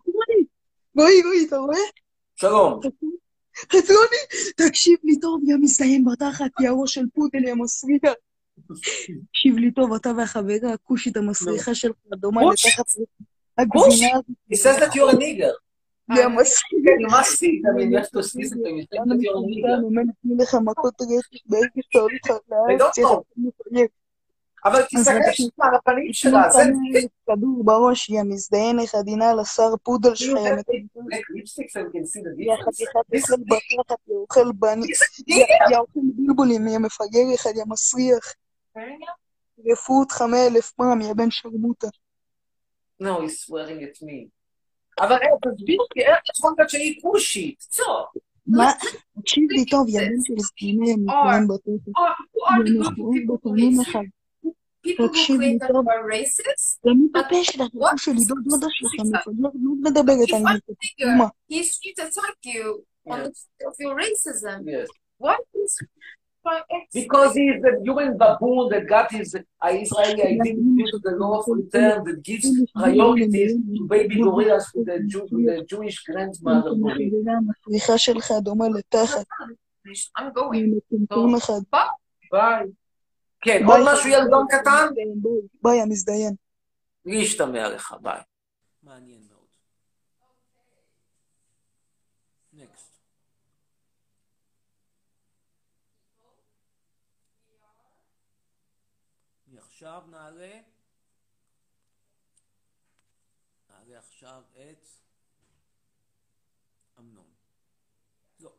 רועי, רועי, אתה רואה? שלום. חצרוני, תקשיב לי טוב, יא מזדיין בתחת, יא ראש של פודל, יא מסריח. תקשיב לי טוב, אתה והחברה הכושית המסריחה שלך, דומה? לתחת הגבינה הזאת, He says that you're a nigger. יא מסריח. כן, you must see it. I mean, you have to see it. You think that you're a nigger. באמת נתנו לך מכות רצח ברגע שאתה הולך I לארץ, don't צריך know. לפגר. אבל תסתכל שנייה הפנים שלה, זה... כדור בראש, יא מזדיין לך דינה לשר פודל שלך, יא. חתיכת אוכל בתחת, יא אוכל בני, יא אוכל בלבולים, יא מפגר אחד, יא מסריח. אותך מאה אלף פעם, יא בן שרמוטה. No, he's swearing at me. אבל אה, תסביר לי, איך יכול להיות שהיא כושית? טוב. מה? תקשיב לי טוב, בן של זקנה, יא מכוון בתחת. Or who are the יא good מכוון people who בתחת hate לך. you? People who תקשיב לי claim that טוב. למי בפה שלך, what אבא שלי, דוד דודה that? מפגר, לא מדברת אמא. nigger, he's attack you on the of your racism. Why is Because he is a human baboon that got his uh, Israeli identity to the law of return that gives priorities to baby gorillas with the, Jew, with the Jewish grandmother המסריחה שלך דומה לתחת. I'm יא going. ביי. כן, ביי, עוד משהו ילדון קטן? ביי, ביי, המזדיין. להשתמע לך, ביי. מעניין מאוד. Next. מעכשיו נעלה, נעלה עכשיו את אמנון. לא,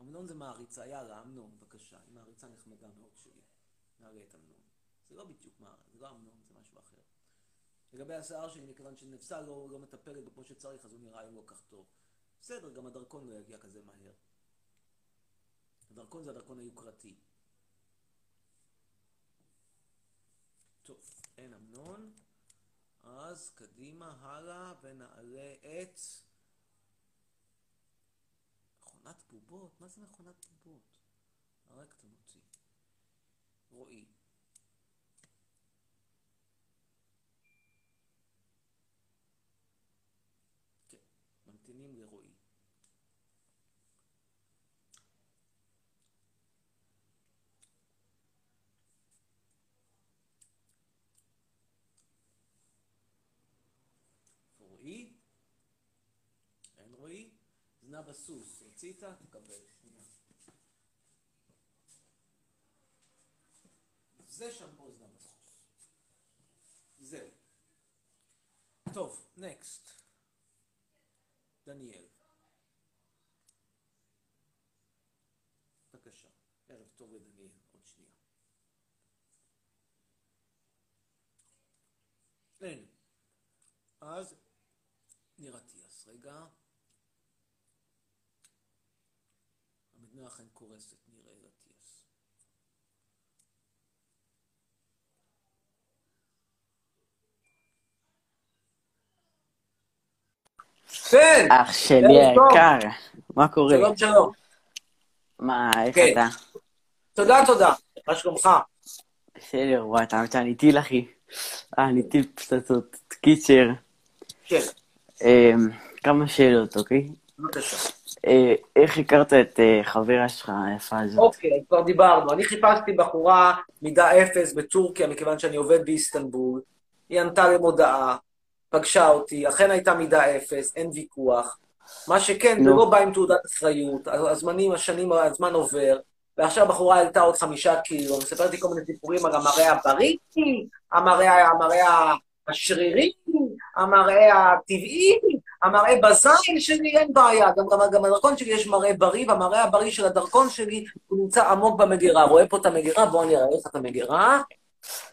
אמנון זה מעריצה, יאללה, אמנון, בבקשה. היא מעריצה נחמדה מאוד שלי. נעלה את אמנון. זה לא בדיוק מה, זה לא אמנון, זה משהו אחר. לגבי השיער שלי, מכיוון שנפסל לא, לא מטפלת בו כמו שצריך, אז הוא נראה היום לא כך טוב. בסדר, גם הדרכון לא יגיע כזה מהר. הדרכון זה הדרכון היוקרתי. טוב, אין אמנון. אז קדימה, הלאה, ונעלה את... מכונת בובות? מה זה מכונת בובות? הרגתם אותי. רועי. כן, ממתינים לרועי. רועי? אין רועי? זנב הסוס, רצית? תקבל. זה זנב הסוס. זהו. טוב, נקסט. דניאל. בבקשה. ערב טוב לדניאל, עוד שנייה. אין. אז ניר אטיאס, רגע. המדינה אכן קורסת, נראה אטיאס. כן! אח שלי. היקר, מה קורה? שלום, שלום. מה, איך כן. אתה? תודה, תודה. מה שלומך? בסדר, וואי, אתה אתה ניטיל, אחי. אה, ניטיל פצצות. קיצר, כן, אמ, כמה שאלות, אוקיי? בבקשה. אה, איך הכרת את אה, חברה שלך היפה הזאת? אוקיי, כבר דיברנו. אני חיפשתי בחורה מידה אפס בטורקיה, מכיוון שאני עובד באיסטנבול. היא ענתה למודעה, פגשה אותי, אכן הייתה מידה אפס, אין ויכוח. מה שכן, זה. לא בא עם תעודת אחריות, הזמנים, השנים, הזמן עובר, ועכשיו הבחורה העלתה עוד חמישה קילו, מספרת לי כל מיני סיפורים על המראה הבריא, המראה, המראה השרירי, המראה הטבעי, המראה בזין שלי אין בעיה, גם, גם, גם הדרכון שלי יש מראה בריא, והמראה הבריא של הדרכון שלי הוא נמצא עמוק במגירה. רואה פה את המגירה? בואו אני אראה לך את המגירה.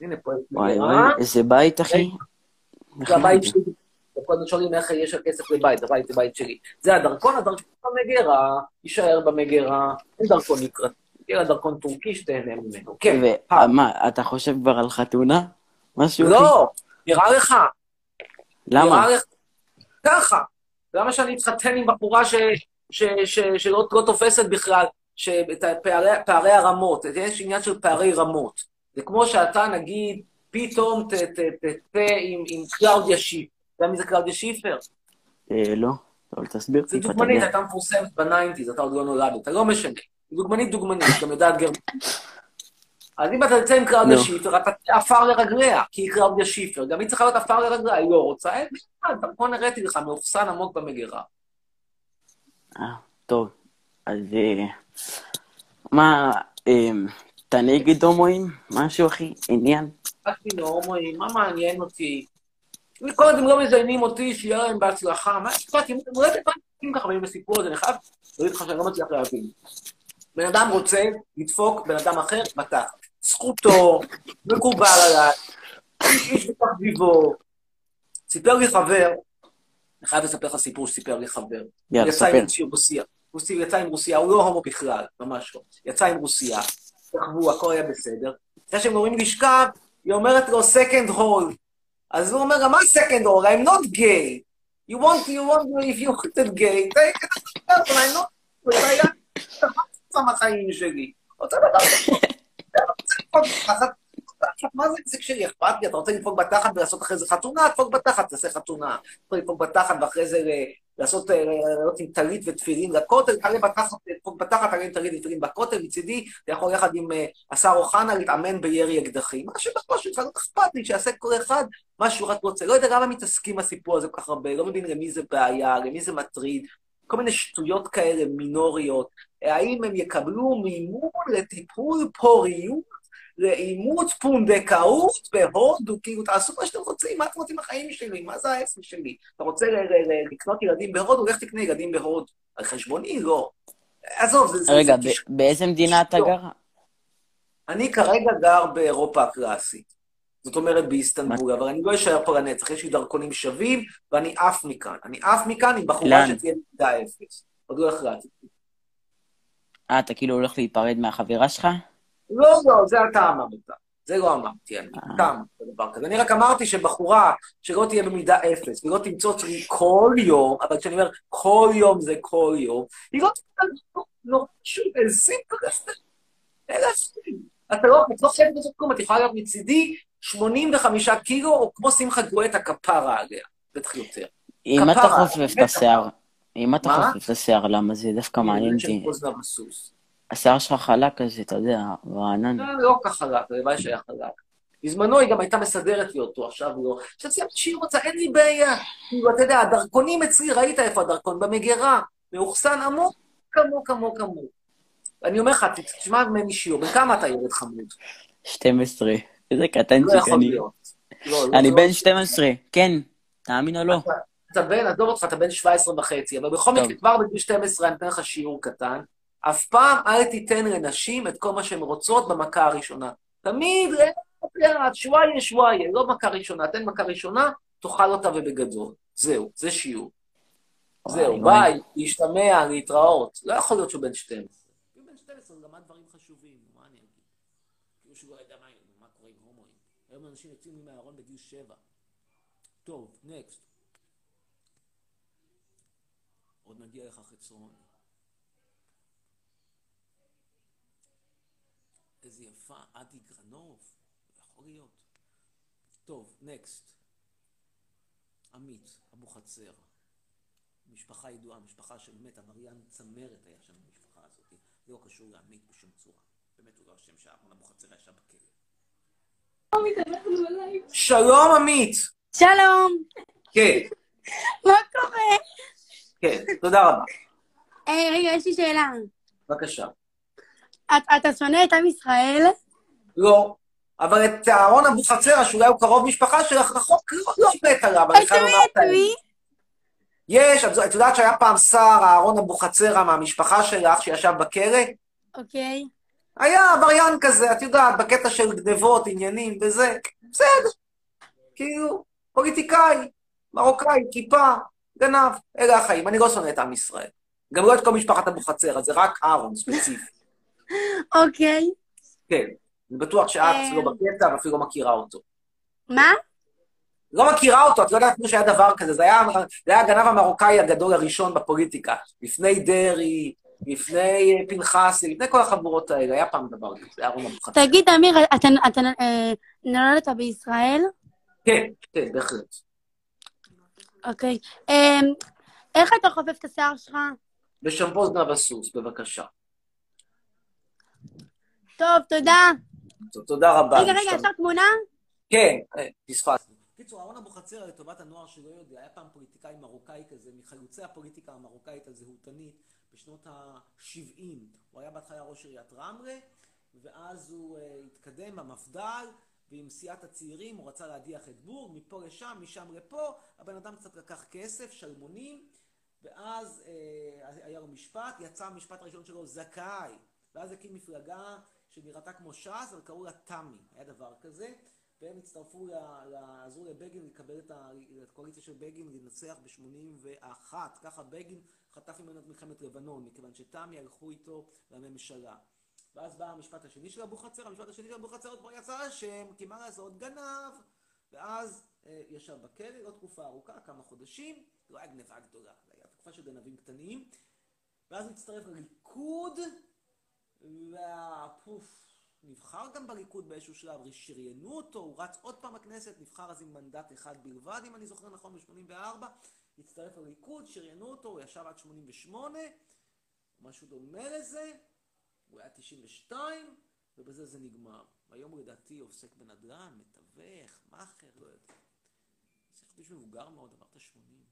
הנה פה יש וואי מגירה. וואי, איזה בית, אחי. זה הבית שלי. הזמן שואלים איך יש לה כסף לבית, הבית זה בית שלי. זה הדרכון, הדרכון במגירה, יישאר במגירה, אין דרכון לקראת. תהיה דרכון טורקי שתהנה ממנו. כן. ומה, אתה חושב כבר על חתונה? משהו? לא, נראה לך. למה? נראה לך ככה. למה שאני אתחתן עם בחורה ש, ש, ש, שלא לא תופסת בכלל, שאת הפערי, פערי הרמות, יש עניין של פערי רמות. זה כמו שאתה, נגיד, פתאום תצא עם, עם קלאודיה שיפר. אתה יודע מי זה קלאודיה שיפר? אה, לא. אבל תסביר טיפה, דוגמנית. הייתה מפורסמת ב nineties, אתה עוד לא נולדת, לא משנה. דוגמנית דוגמנית, גם יודעת גרמנית. אז אם אתה יוצא עם קלאודיה נו. שיפר, אתה עפר לרגליה, כי היא קלאודיה שיפר. גם היא צריכה להיות עפר לרגליה, היא לא רוצה, אין בכלל, דרכון הראיתי לך, מאוחסן עמוק במגירה. אה, טוב. אז אה, מה, אתה נגד הומואים? משהו, אחי? עניין? באתי להומואים, מה מעניין אותי? כל עוד הם לא מזיינים אותי, שיהיה להם בהצלחה. מה אכפת? אם אתם רואים פעמים ככה, ואם בסיפור הזה, אני חייב להגיד לך שאני לא מצליח להבין. בן אדם רוצה לדפוק בן אדם אחר בתחת. זכותו, מקובל עליי, איש איש בתחביבו. סיפר לי חבר, אני חייב לספר לך סיפור שסיפר לי חבר. יאללה, יצא. עם רוסיה. הוא יצא עם רוסיה, הוא לא הומו בכלל, ממש לא. יצא עם רוסיה, שכבו, הכל היה בסדר. אחרי שהם אומרים לשכב, היא אומרת לו second hole. אז הוא אומר לה, מה second hole? I'm not gay. You want, you want, if you wanted gay, take it, I'm not, זה היה החיים שלי. אותו דבר. מה זה שלי? אכפת לי? אתה רוצה לדפוק בתחת ולעשות אחרי זה חתונה? תדפוק בתחת, תעשה חתונה. אתה יכול לדפוק בתחת ואחרי זה ל- לעשות, אה, לעלות עם טלית ותפילין לכותל, תעלה בתחת, תדפוק בתחת, תעלה עם טלית ותפילין בכותל, מצידי, אתה יכול יחד עם אה, השר אוחנה להתאמן בירי אקדחים. מה שבראש שלך, לא אכפת לי, שיעשה כל אחד מה שהוא רק רוצה. לא יודע למה מתעסקים בסיפור הזה כל כך הרבה, לא מבין למי זה בעיה, למי זה מטריד. כל מיני שטויות כאלה מינוריות. האם הם יקבלו מימון לטיפול פוריות לאימוץ פונדקאות בהודו, כאילו, תעשו מה שאתם רוצים, מה אתם רוצים בחיים שלי? מה זה העסק שלי? אתה רוצה לקנות ילדים בהודו? לך תקנה ילדים בהודו. על חשבוני? לא. עזוב, זה... רגע, באיזה מדינה אתה לא. גר? אני כרגע גר באירופה הקלאסית. זאת אומרת באיסטנבול, אבל אני לא אשאר פה לנצח, יש לי דרכונים שווים, ואני עף מכאן. אני עף מכאן עם בחורה? שתהיה מידה אפס. עוד לא החלטתי. אה, אתה כאילו הולך להיפרד מהחברה שלך? לא, לא, זה אתה אמרת. זה לא אמרתי, אני אתה אמרת דבר כזה. אני רק אמרתי שבחורה שלא תהיה במידה אפס, ולא תמצוא אותי כל יום, אבל כשאני אומר כל יום זה כל יום, היא לא תמצא לא פשוט, איזה סימפל, אלא אתה לא, את לא חייבת לעשות כלום, את יכולה להיות מצידי 85 קילו, או כמו שמחה גואטה כפרה עליה, בטח יותר. אם אתה חופף את השיער, אם אתה? חופף את השיער, למה זה דווקא מעניין אותי. השיער שלך חלק כזה, אתה יודע, רענן. לא, לא ככה חלק, הלוואי שהיה חלק. בזמנו היא גם הייתה מסדרת לי אותו, עכשיו לא. עכשיו סיימתי שהיא רוצה, אין לי בעיה. כאילו, אתה יודע, הדרכונים אצלי, ראית איפה הדרכון? במגירה, מאוחסן עמוק, עמוק, עמוק, עמוק. אני אומר לך, תשמע ממני שיעור, בן כמה אתה ילד חמוד? 12. איזה לא קטנצ'יק יכול אני. לא, לא, אני לא. בן 12, כן, תאמין או לא. אתה בן, עזוב אותך, אתה בן 17 וחצי, אבל בכל מקרה, כבר בגיל 12 אני אתן לך שיעור קטן. אף פעם אל תיתן לנשים את כל מה שהן רוצות במכה הראשונה. תמיד, לאט, שוואיה, שוואיה, לא מכה ראשונה. תן מכה ראשונה, תאכל אותה ובגדול. זהו, זה שיעור. זהו. ביי, להשתמע, להתראות. לא יכול להיות שהוא בן 12. הוא בן 12, הוא למד דברים חשובים, מה אני אגיד? כאילו שהוא לא ידע מה קורה עם הומואים. היום אנשים יוצאים מהארון בגיל 7. טוב, נקסט. עוד נגיע לך חצרון. איזה יפה, עדי גרנוב, יכול להיות. טוב, נקסט. עמית, אבוחצירא. משפחה ידועה, משפחה של באמת, עבריין צמרת היה שם במשפחה הזאת. זה לא קשור לעמית בשום צורה. באמת הוא לא אשם שאהרון אבוחצירא ישב בכלא. שלום, עמית! שלום, כן, מה קורה? כן, תודה רבה. היי, רגע, יש לי שאלה. בבקשה. את- אתה שונא את עם ישראל? לא. אבל את אהרון אבוחצירא, שאולי הוא קרוב משפחה שלך, רחוק, לא, לא מת עליו, אני חייב לומר את האמת. יש, את את יודעת שהיה פעם שר, אהרון אבוחצירא מהמשפחה שלך, שישב בכלא? אוקיי. היה עבריין כזה, את יודעת, בקטע של גנבות, עניינים וזה. בסדר. כאילו, פוליטיקאי, מרוקאי, כיפה, גנב, אלה החיים. אני לא שונא את עם ישראל. גם לא את כל משפחת אבוחצירא, זה רק אהרון ספציפי. אוקיי. כן. אני בטוח שאת. לא בקטע ואפילו לא מכירה אותו. מה? לא מכירה אותו, את לא יודעת אפילו שהיה דבר כזה, זה היה, זה היה הגנב המרוקאי הגדול הראשון בפוליטיקה. לפני דרעי, לפני פנחסי, לפני כל החבורות האלה, היה פעם דבר כזה, היה אהרון אבוחצירא. תגיד, אמיר, אתה אתה, אה, נולדת בישראל? כן, כן, בהחלט. אוקיי. אה, איך אתה חופף את השיער שלך? בשמפו זנב הסוס, בבקשה. טוב, תודה. תודה רבה. רגע, רגע. אפשר תמונה? כן, אה, פספסתי. בקיצור, אהרון אבוחצירא, לטובת הנוער שלא יודע, היה פעם פוליטיקאי מרוקאי כזה, מחלוצי הפוליטיקה המרוקאית הזהותנית בשנות ה-70. הוא היה בהתחלה ראש עיריית רמלה, ואז הוא uh, התקדם במפד"ל, ועם סיעת הצעירים הוא רצה להדיח את בורג, מפה לשם, משם לפה, הבן אדם קצת לקח כסף, שלמונים, ואז uh, היה לו משפט, יצא המשפט הראשון שלו, זכאי. ואז הקים מפלגה שנראתה כמו ש"ס, אבל קראו לה תמי, היה דבר כזה. והם הצטרפו, לעזרו לבגין לקבל את הקואליציה של בגין לנצח ב-81. ככה בגין חטף ממנו את מלחמת לבנון, מכיוון שתמי הלכו איתו לממשלה. ואז בא המשפט השני של אבוחצירא, המשפט השני של אבוחצירא כבר יצא אשם, כי מה לעשות, גנב. ואז אה, ישב בכלא, לא תקופה ארוכה, כמה חודשים, לא היה גנבה גדולה, זה היה תקופה של גנבים קטנים. ואז הוא הצטרף לליכוד, והפוף, נבחר גם בליכוד באיזשהו שלב, שריינו אותו, הוא רץ עוד פעם לכנסת, נבחר אז עם מנדט אחד בלבד, אם אני זוכר נכון, ב-84, הצטרף לליכוד, שריינו אותו, הוא ישב עד 88, משהו דומה לזה, הוא היה 92, ובזה זה נגמר. היום הוא לדעתי עוסק בנדל"ן, מתווך, מאכר, לא יודע. צריך איש מבוגר מאוד, עברת 80.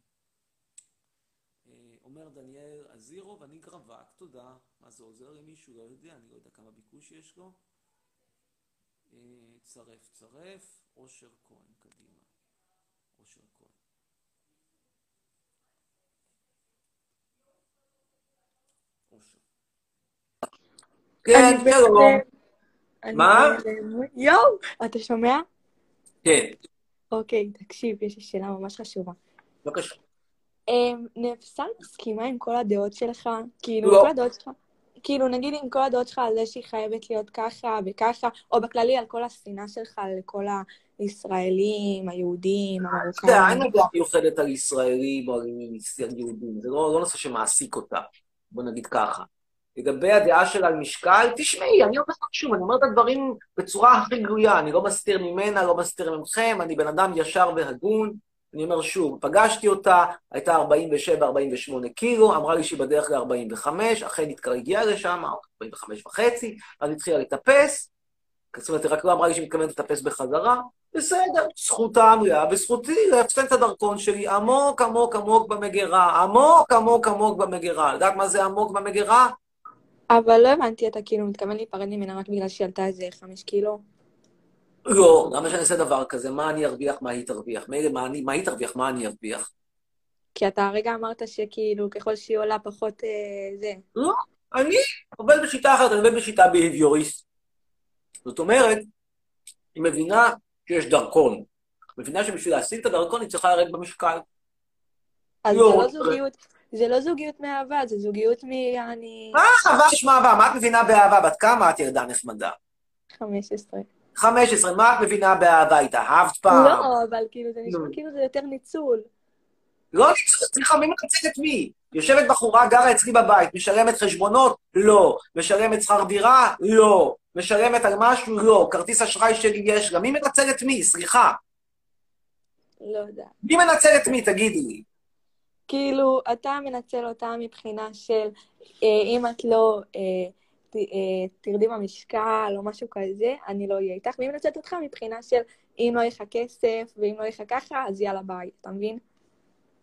אה, אומר דניאל אזירו, ואני גרווק, תודה. מה זה עוזר למישהו? לא יודע, אני לא יודע כמה ביקוש יש לו. אה, צרף, צרף, אושר כהן, קדימה. אושר כהן. אושר. כן, אני שלום. מה? יואו, אתה שומע? כן, אוקיי, תקשיב, יש לי שאלה ממש חשובה. בבקשה. אמ, נאפסל מסכימה עם כל הדעות שלך? כאילו, לא. כל הדעות שלך? כאילו, נגיד עם כל הדעות שלך על זה שהיא חייבת להיות ככה וככה, או בכללי על כל השנאה שלך לכל הישראלים, היהודים, אין המרוקאים. לה דעה מיוחדת על ישראלים או על יהודים, זה לא לא נושא שמעסיק אותה, בוא נגיד ככה. לגבי הדעה שלה על משקל, תשמעי, אני אומר לך שוב, אני אומר את הדברים בצורה הכי גלויה, אני לא מסתיר ממנה, לא מסתיר ממכם, אני בן אדם ישר והגון. אני אומר שוב, פגשתי אותה, הייתה 47-48 קילו, אמרה לי שהיא בדרך ל-45, אכן הגיעה לשם, 45 וחצי, אז התחילה לטפס, זאת אומרת, היא רק לא אמרה לי שהיא מתכוונת לטפס בחזרה, בסדר, זכותה המלאה, וזכותי לאפסן את הדרכון שלי עמוק עמוק עמוק במגירה, עמוק עמוק עמוק במגירה. יודעת מה זה עמוק במגירה? אבל לא הבנתי, אתה כאילו מתכוון להיפרד ממנה רק בגלל שהיא עלתה איזה חמש קילו? לא, למה שאני אעשה דבר כזה? מה אני ארוויח, מה היא תרוויח? מה אני- מה היא תרוויח, מה אני ארוויח? כי אתה הרגע אמרת שכאילו, ככל שהיא עולה פחות אה, זה. לא, אני עובד בשיטה אחרת, אני עובד בשיטה בהביוריסט. זאת אומרת, היא מבינה שיש דרכון. מבינה שבשביל להשיג את הדרכון היא צריכה לרדת במשקל. אז לא, זה לא זוגיות, זה לא זוגיות מאהבה, זה זוגיות מ... אני... מה אהבה יש מה אהבה? מה את מבינה באהבה? בת כמה את ילדה נחמדה? 15. 15, מה את מבינה באהבה? התאהבת פעם? לא, אבל כאילו, זה נשמע. כאילו זה יותר ניצול. לא ניצול, סליחה, מי מנצל את מי? יושבת בחורה, גרה אצלי בבית, משלמת חשבונות? לא. משלמת שכר דירה? לא. משלמת על משהו? לא. כרטיס אשראי שלי יש לה. מי מנצל את מי? סליחה. לא יודע. מי מנצל את מי? תגידי לי. כאילו, אתה מנצל אותה מבחינה של אה, אם את לא אה, תרדי במשקל או משהו כזה, אני לא אהיה איתך, והיא מנצלת אותך מבחינה של אם לא יהיה לך כסף ואם לא יהיה לך ככה, אז יאללה ביי, אתה מבין?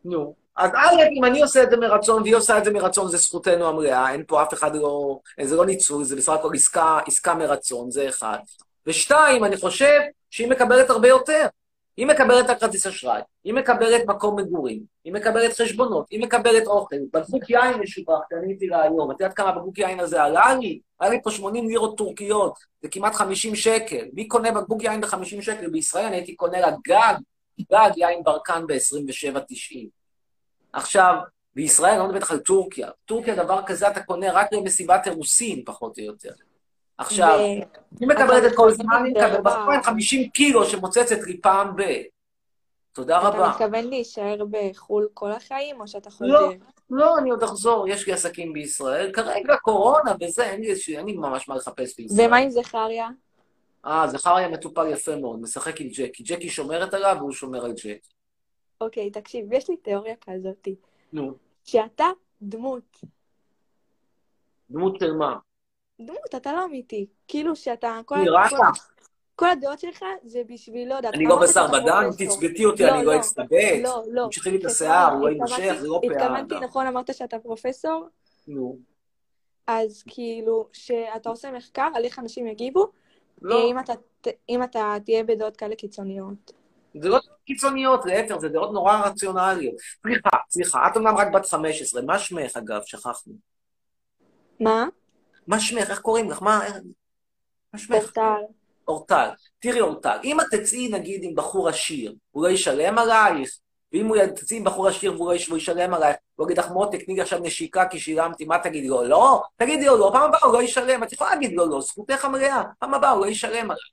נו. אז א', אם אני עושה את זה מרצון והיא עושה את זה מרצון, זה זכותנו המלאה, אין פה אף אחד לא... זה לא ניצול, זה בסך הכל עסקה, עסקה מרצון, זה אחד. ושתיים, אני חושב שהיא מקבלת הרבה יותר. היא מקבלת את הכרטיס אשראי, היא מקבלת מקום מגורים, היא מקבלת חשבונות, היא מקבלת אוכל, בקבוק יין משובח, קניתי לה היום. את יודעת כמה בקבוק יין הזה עלה לי? עלה לי פה 80 לירות טורקיות, זה כמעט 50 שקל. מי קונה בקבוק יין ב-50 שקל? בישראל אני הייתי קונה לה גג, גג יין ברקן ב-27.90. עכשיו, בישראל, אני לא מדבר איתך על טורקיה. טורקיה, דבר כזה אתה קונה רק למסיבת אירוסין, פחות או יותר. עכשיו, היא מקבלת את כל הזמן, היא אתה מקבלת מתכוון בסוף 50 קילו שמוצצת לי פעם ב... תודה אתה רבה. מתכוון להישאר בחו"ל כל החיים, או שאתה חוזר? לא, לא, אני עוד אחזור, יש לי עסקים בישראל. כרגע קורונה וזה, אין לי, איזושהי- אין לי ממש מה לחפש בישראל. ומה עם זכריה? אה, זכריה מטופל יפה מאוד, משחק עם ג'קי. ג'קי שומרת עליו והוא שומר על ג'קי. אוקיי, תקשיב, יש לי תיאוריה כזאת, נו, שאתה דמות. דמות של מה? דמות, אתה לא אמיתי. כאילו שאתה... נראה כל- לך? כל הדעות שלך זה בשביל, לא יודעת... אני לא בשר בדם. תצבטי אותי, לא, אני לא לא, אצטבט. לא, לא. תמשכי לי את השיער, הוא לא יימשך, זה לא פאה התכוונתי. נכון, אמרת שאתה פרופסור? נו. אז כאילו, שאתה עושה מחקר על איך אנשים יגיבו, לא. אם אתה, אם אתה תהיה בדעות כאלה קיצוניות. זה לא קיצוניות, להפך, זה דעות נורא רציונליות. סליחה, סליחה, את אומנם רק בת 15, מה שמך אגב? שכחנו. מה? מה שמך? איך קוראים לך? מה מה שמך? אורטל. אורטל. תראי אורטל, אם את תצאי נגיד עם בחור עשיר, הוא לא ישלם עלייך, ואם הוא תצאי עם בחור עשיר והוא לא יש- ישלם עלייך, הוא יגיד לך מותק, תני לי עכשיו נשיקה כי שילמתי, מה תגידי לו? לא? תגידי לו לא, פעם הבאה הוא לא ישלם, את יכולה להגיד לו לא, זכותך המלאה, פעם הבאה הוא לא ישלם עלייך.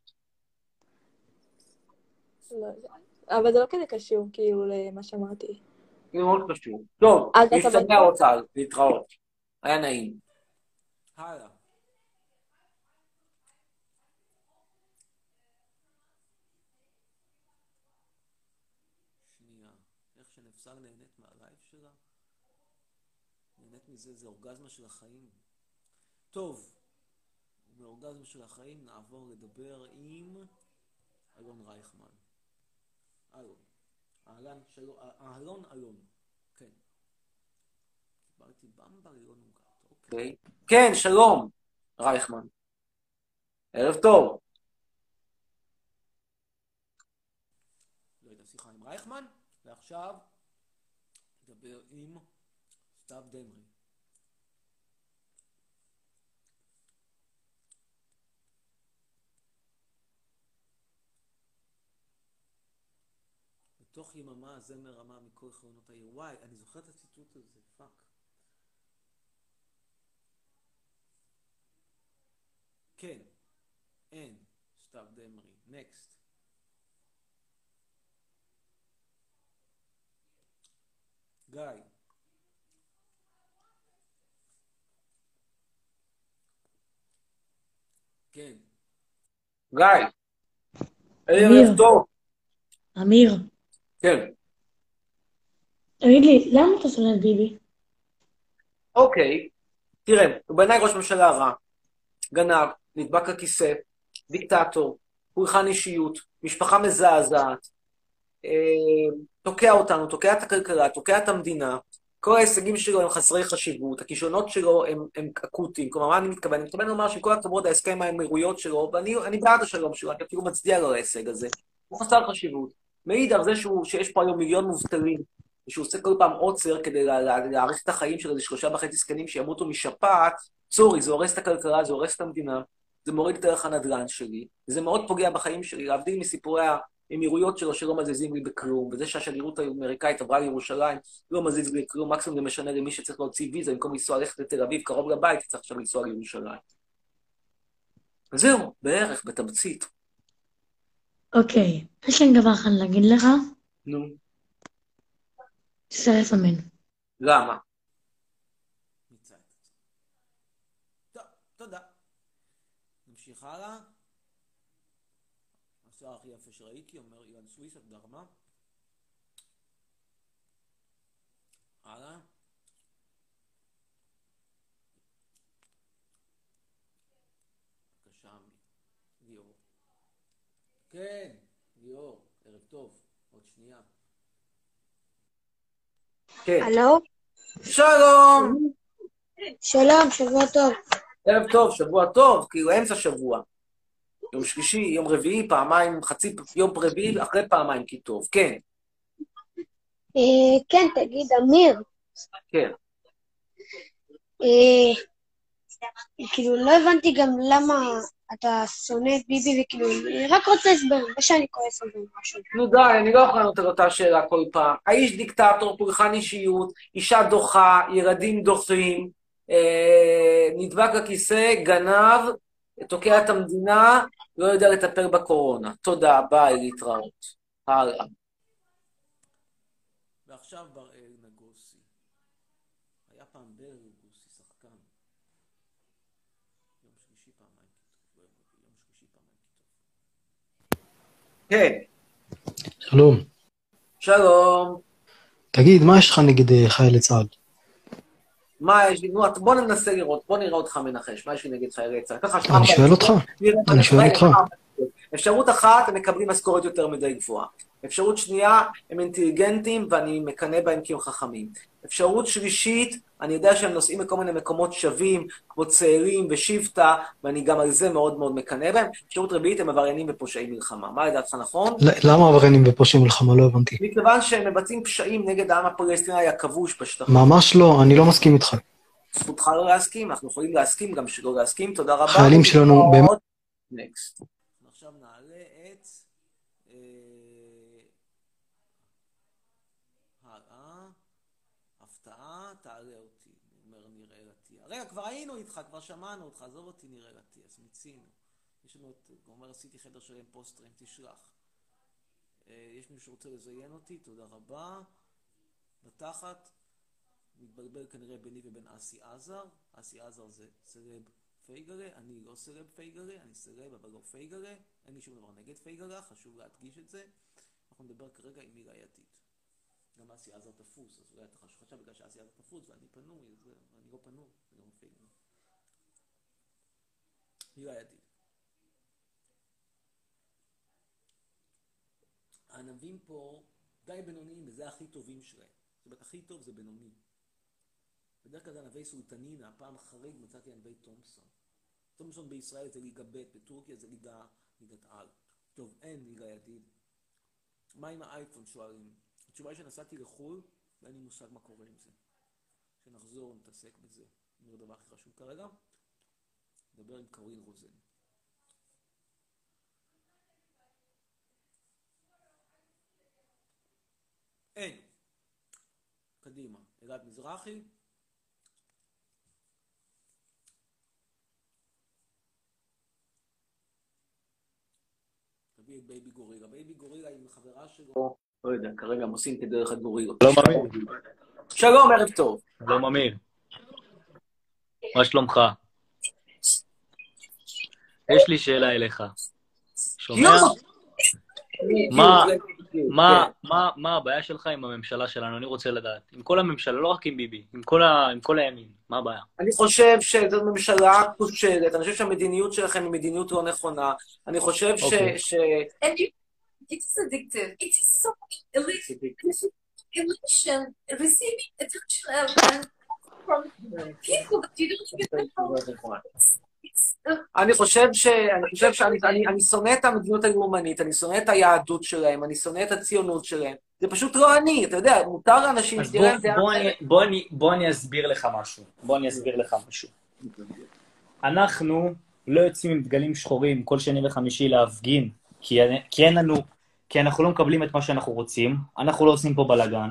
אבל זה לא כזה קשור, כאילו, למה שאמרתי. זה מאוד חשוב. טוב, בטוח? אורטל, להתראות. היה נעים. הלאה. שנייה, איך שנפסר נהנית מהלייב שלה? נהנית מזה, זה אורגזמה של החיים. טוב, מאורגזמה של החיים נעבור לדבר עם אלון רייכמן. אלון. אהלן, שלום, אהלון, אלון. כן. קיבלתי במבה ללא נוגעת, אוקיי. כן, שלום, רייכמן. ערב טוב. לא הייתה שיחה עם רייכמן, ועכשיו נדבר עם סתיו דמרי. בתוך יממה הזמר רמה מכל חלונות העיר. וואי, אני זוכר את הציטוט הזה, fuck. כן, אין, סתיו דמרי. next. גיא. כן. גיא. ערב טוב. אמיר, כן. תגיד לי, למה אתה שונא את ביבי? אוקיי, תראה, הוא בעיניי ראש ממשלה רע, גנב, נדבק לכיסא, דיקטטור, פולחן אישיות, משפחה מזעזעת, אה, תוקע אותנו, תוקע את הכלכלה, תוקע את המדינה, כל ההישגים שלו הם חסרי חשיבות, הכישלונות שלו הם, הם אקוטיים, כלומר, מה אני מתכוון? אני מתכוון לומר שעם כל הכבוד ההסכם האמירויות שלו, ואני אני בעד השלום שלו, אני אפילו מצדיע לו להישג הזה, הוא חסר חשיבות. מעיד על זה שהוא, שיש פה היום מיליון מובטלים, ושהוא עושה כל פעם עוצר כדי לה- לה- להאריך את החיים של איזה שלושה וחצי זקנים שימותו משפעת, סורי, זה הורס את הכלכלה, זה הורס את המדינה, זה מוריד את ערך הנדל"ן שלי, וזה מאוד פוגע בחיים שלי, להבדיל מסיפורי האמירויות שלו שלא מזיזים לי בכלום, וזה שהשגרירות האמריקאית עברה לירושלים, לא מזיז לי כלום, מקסימום זה משנה למי שצריך להוציא ויזה, במקום לנסוע ללכת לתל אביב, קרוב לבית, צריך עכשיו לנסוע לירושלים. זהו, בערך, בתמצית. אוקיי, יש לי דבר אחד להגיד לך, נו, תצטרף אמן. למה? טוב, תודה. נמשיך הלאה. השיער הכי יפה שראיתי, אומר אילן סוויסה, תודה רבה. הלאה. בבקשה, ליאור. כן, ליאור, ערב טוב, עוד שנייה. כן. הלו? שלום! שלום, שבוע טוב. ערב טוב, שבוע טוב, כאילו אמצע שבוע. יום שלישי, יום רביעי, פעמיים, חצי יום רביעי, אחרי פעמיים כי טוב. כן, אה, כן, תגיד, אמיר, כן. אה, כאילו, לא הבנתי גם למה אתה שונא את ביבי, וכאילו, אני רק רוצה הסבר, לא שאני כועס על זה משהו. נו די, אני לא יכול לענות על אותה שאלה כל פעם. האיש דיקטטור, פולחן אישיות, אישה דוחה, ילדים דוחים, נדבק לכיסא, גנב, תוקע את המדינה, לא יודע לטפל בקורונה. תודה, ביי, להתראות. הלאה. ועכשיו בראל נגוסי. היה פעם בראל נגוסי, שחקן. יום שלישי פעמיים. יום שלישי פעמיים. כן, שלום. שלום. תגיד, מה יש לך נגד אה, חיילי צה"ל? מה יש לי? נו, בוא ננסה לראות, בוא נראה אותך מנחש, מה יש לי נגד חיילי צה"ל? ככה אני שואל אותך. אני שואל אותך. אפשרות אחת, הם מקבלים משכורת יותר מדי גבוהה. אפשרות שנייה, הם אינטליגנטים ואני מקנא בהם כי הם חכמים. אפשרות שלישית, אני יודע שהם נוסעים לכל מיני מקומות שווים, כמו צאלים ושבטה, ואני גם על זה מאוד מאוד מקנא בהם. אפשרות רביעית, הם עבריינים ופושעי מלחמה. מה לדעתך נכון? למה עבריינים ופושעים מלחמה? לא הבנתי. מכיוון שהם מבצעים פשעים נגד העם הפלסטיני הכבוש בשטחים. ממש לא, אני לא מסכים איתך. זכותך לא להסכים, אנחנו יכולים להסכים, גם שלא להסכים, תודה רבה. חיילים שלנו באמת... נקסט. עכשיו נעלה את... אה, הלאה. הפתעה, תעלה אותי. אומר נראה אטיאס. רגע, כבר היינו איתך, כבר שמענו אותך, עזוב אותי נראה אטיאס, מיצינו. יש לנו את... אומר, עשיתי חדר שלם פוסטרים, תשלח. אה, יש מישהו שרוצה לזיין אותי? תודה רבה. בתחת. מתבלבל כנראה ביני ובין אסי עזר. אסי עזר זה סלב פייגלה, אני לא סלב פייגלה, אני סלב אבל לא פייגלה. אין לי שום דבר נגד פייגלה, חשוב להדגיש את זה. אנחנו נדבר כרגע עם מילה ידיד. גם אסי עזר תפוס, אז אולי אתה חשב בגלל שאסי עזר תפוס ואני פנוי, אז אני לא פנוי, אני לא פייגלה. מילה ידיד. הענבים פה די בינוניים, וזה הכי טובים שלהם. זאת אומרת, הכי טוב זה בינוני. בדרך כלל זה ענבי סולטנינה, פעם חריג מצאתי ענבי תומפסון. תומפסון בישראל זה ליגה ב', בטורקיה זה ליגה, ליגת על. טוב, אין ליגה ידיד. מה עם האייפון שואלים? התשובה היא שנסעתי לחו"ל ואין לי מושג מה קורה עם זה. כשנחזור נתעסק בזה. זה הדבר הכי חשוב כרגע. נדבר עם קרין רוזן. אין. קדימה. אלעד מזרחי. תביא את בייבי גורילה. בייבי גורילה עם חברה שלו. לא יודע, כרגע הם עושים כדרך הגורילות. שלום אמיר. שלום, ערב טוב. שלום אמיר. מה שלומך? יש לי שאלה אליך. שומע? מה, מה, מה, מה הבעיה שלך עם הממשלה שלנו? אני רוצה לדעת. עם כל הממשלה, לא רק עם ביבי, עם כל, ה, עם כל הימין. מה הבעיה? אני חושב שזו ממשלה כושלת, אני חושב שהמדיניות שלכם היא מדיניות לא נכונה. אני חושב ש... אוקיי. ש... It is addictive. It is so elation, receiving attention and from people that you don't even know. Uh, אני חושב ש... אני חושב שאני אני, אני שונא את המדיניות הלאומנית, אני שונא את היהדות שלהם, אני שונא את הציונות שלהם. זה פשוט לא אני, אתה יודע, מותר לאנשים אז שתהיה בוא, להם דעה בוא. אני, בוא, אני, בוא אני אסביר לך משהו. בוא אני אסביר לך משהו. אנחנו לא יוצאים עם דגלים שחורים כל שני וחמישי להפגין, כי, כי אין לנו, כי אנחנו לא מקבלים את מה שאנחנו רוצים, אנחנו לא עושים פה בלאגן.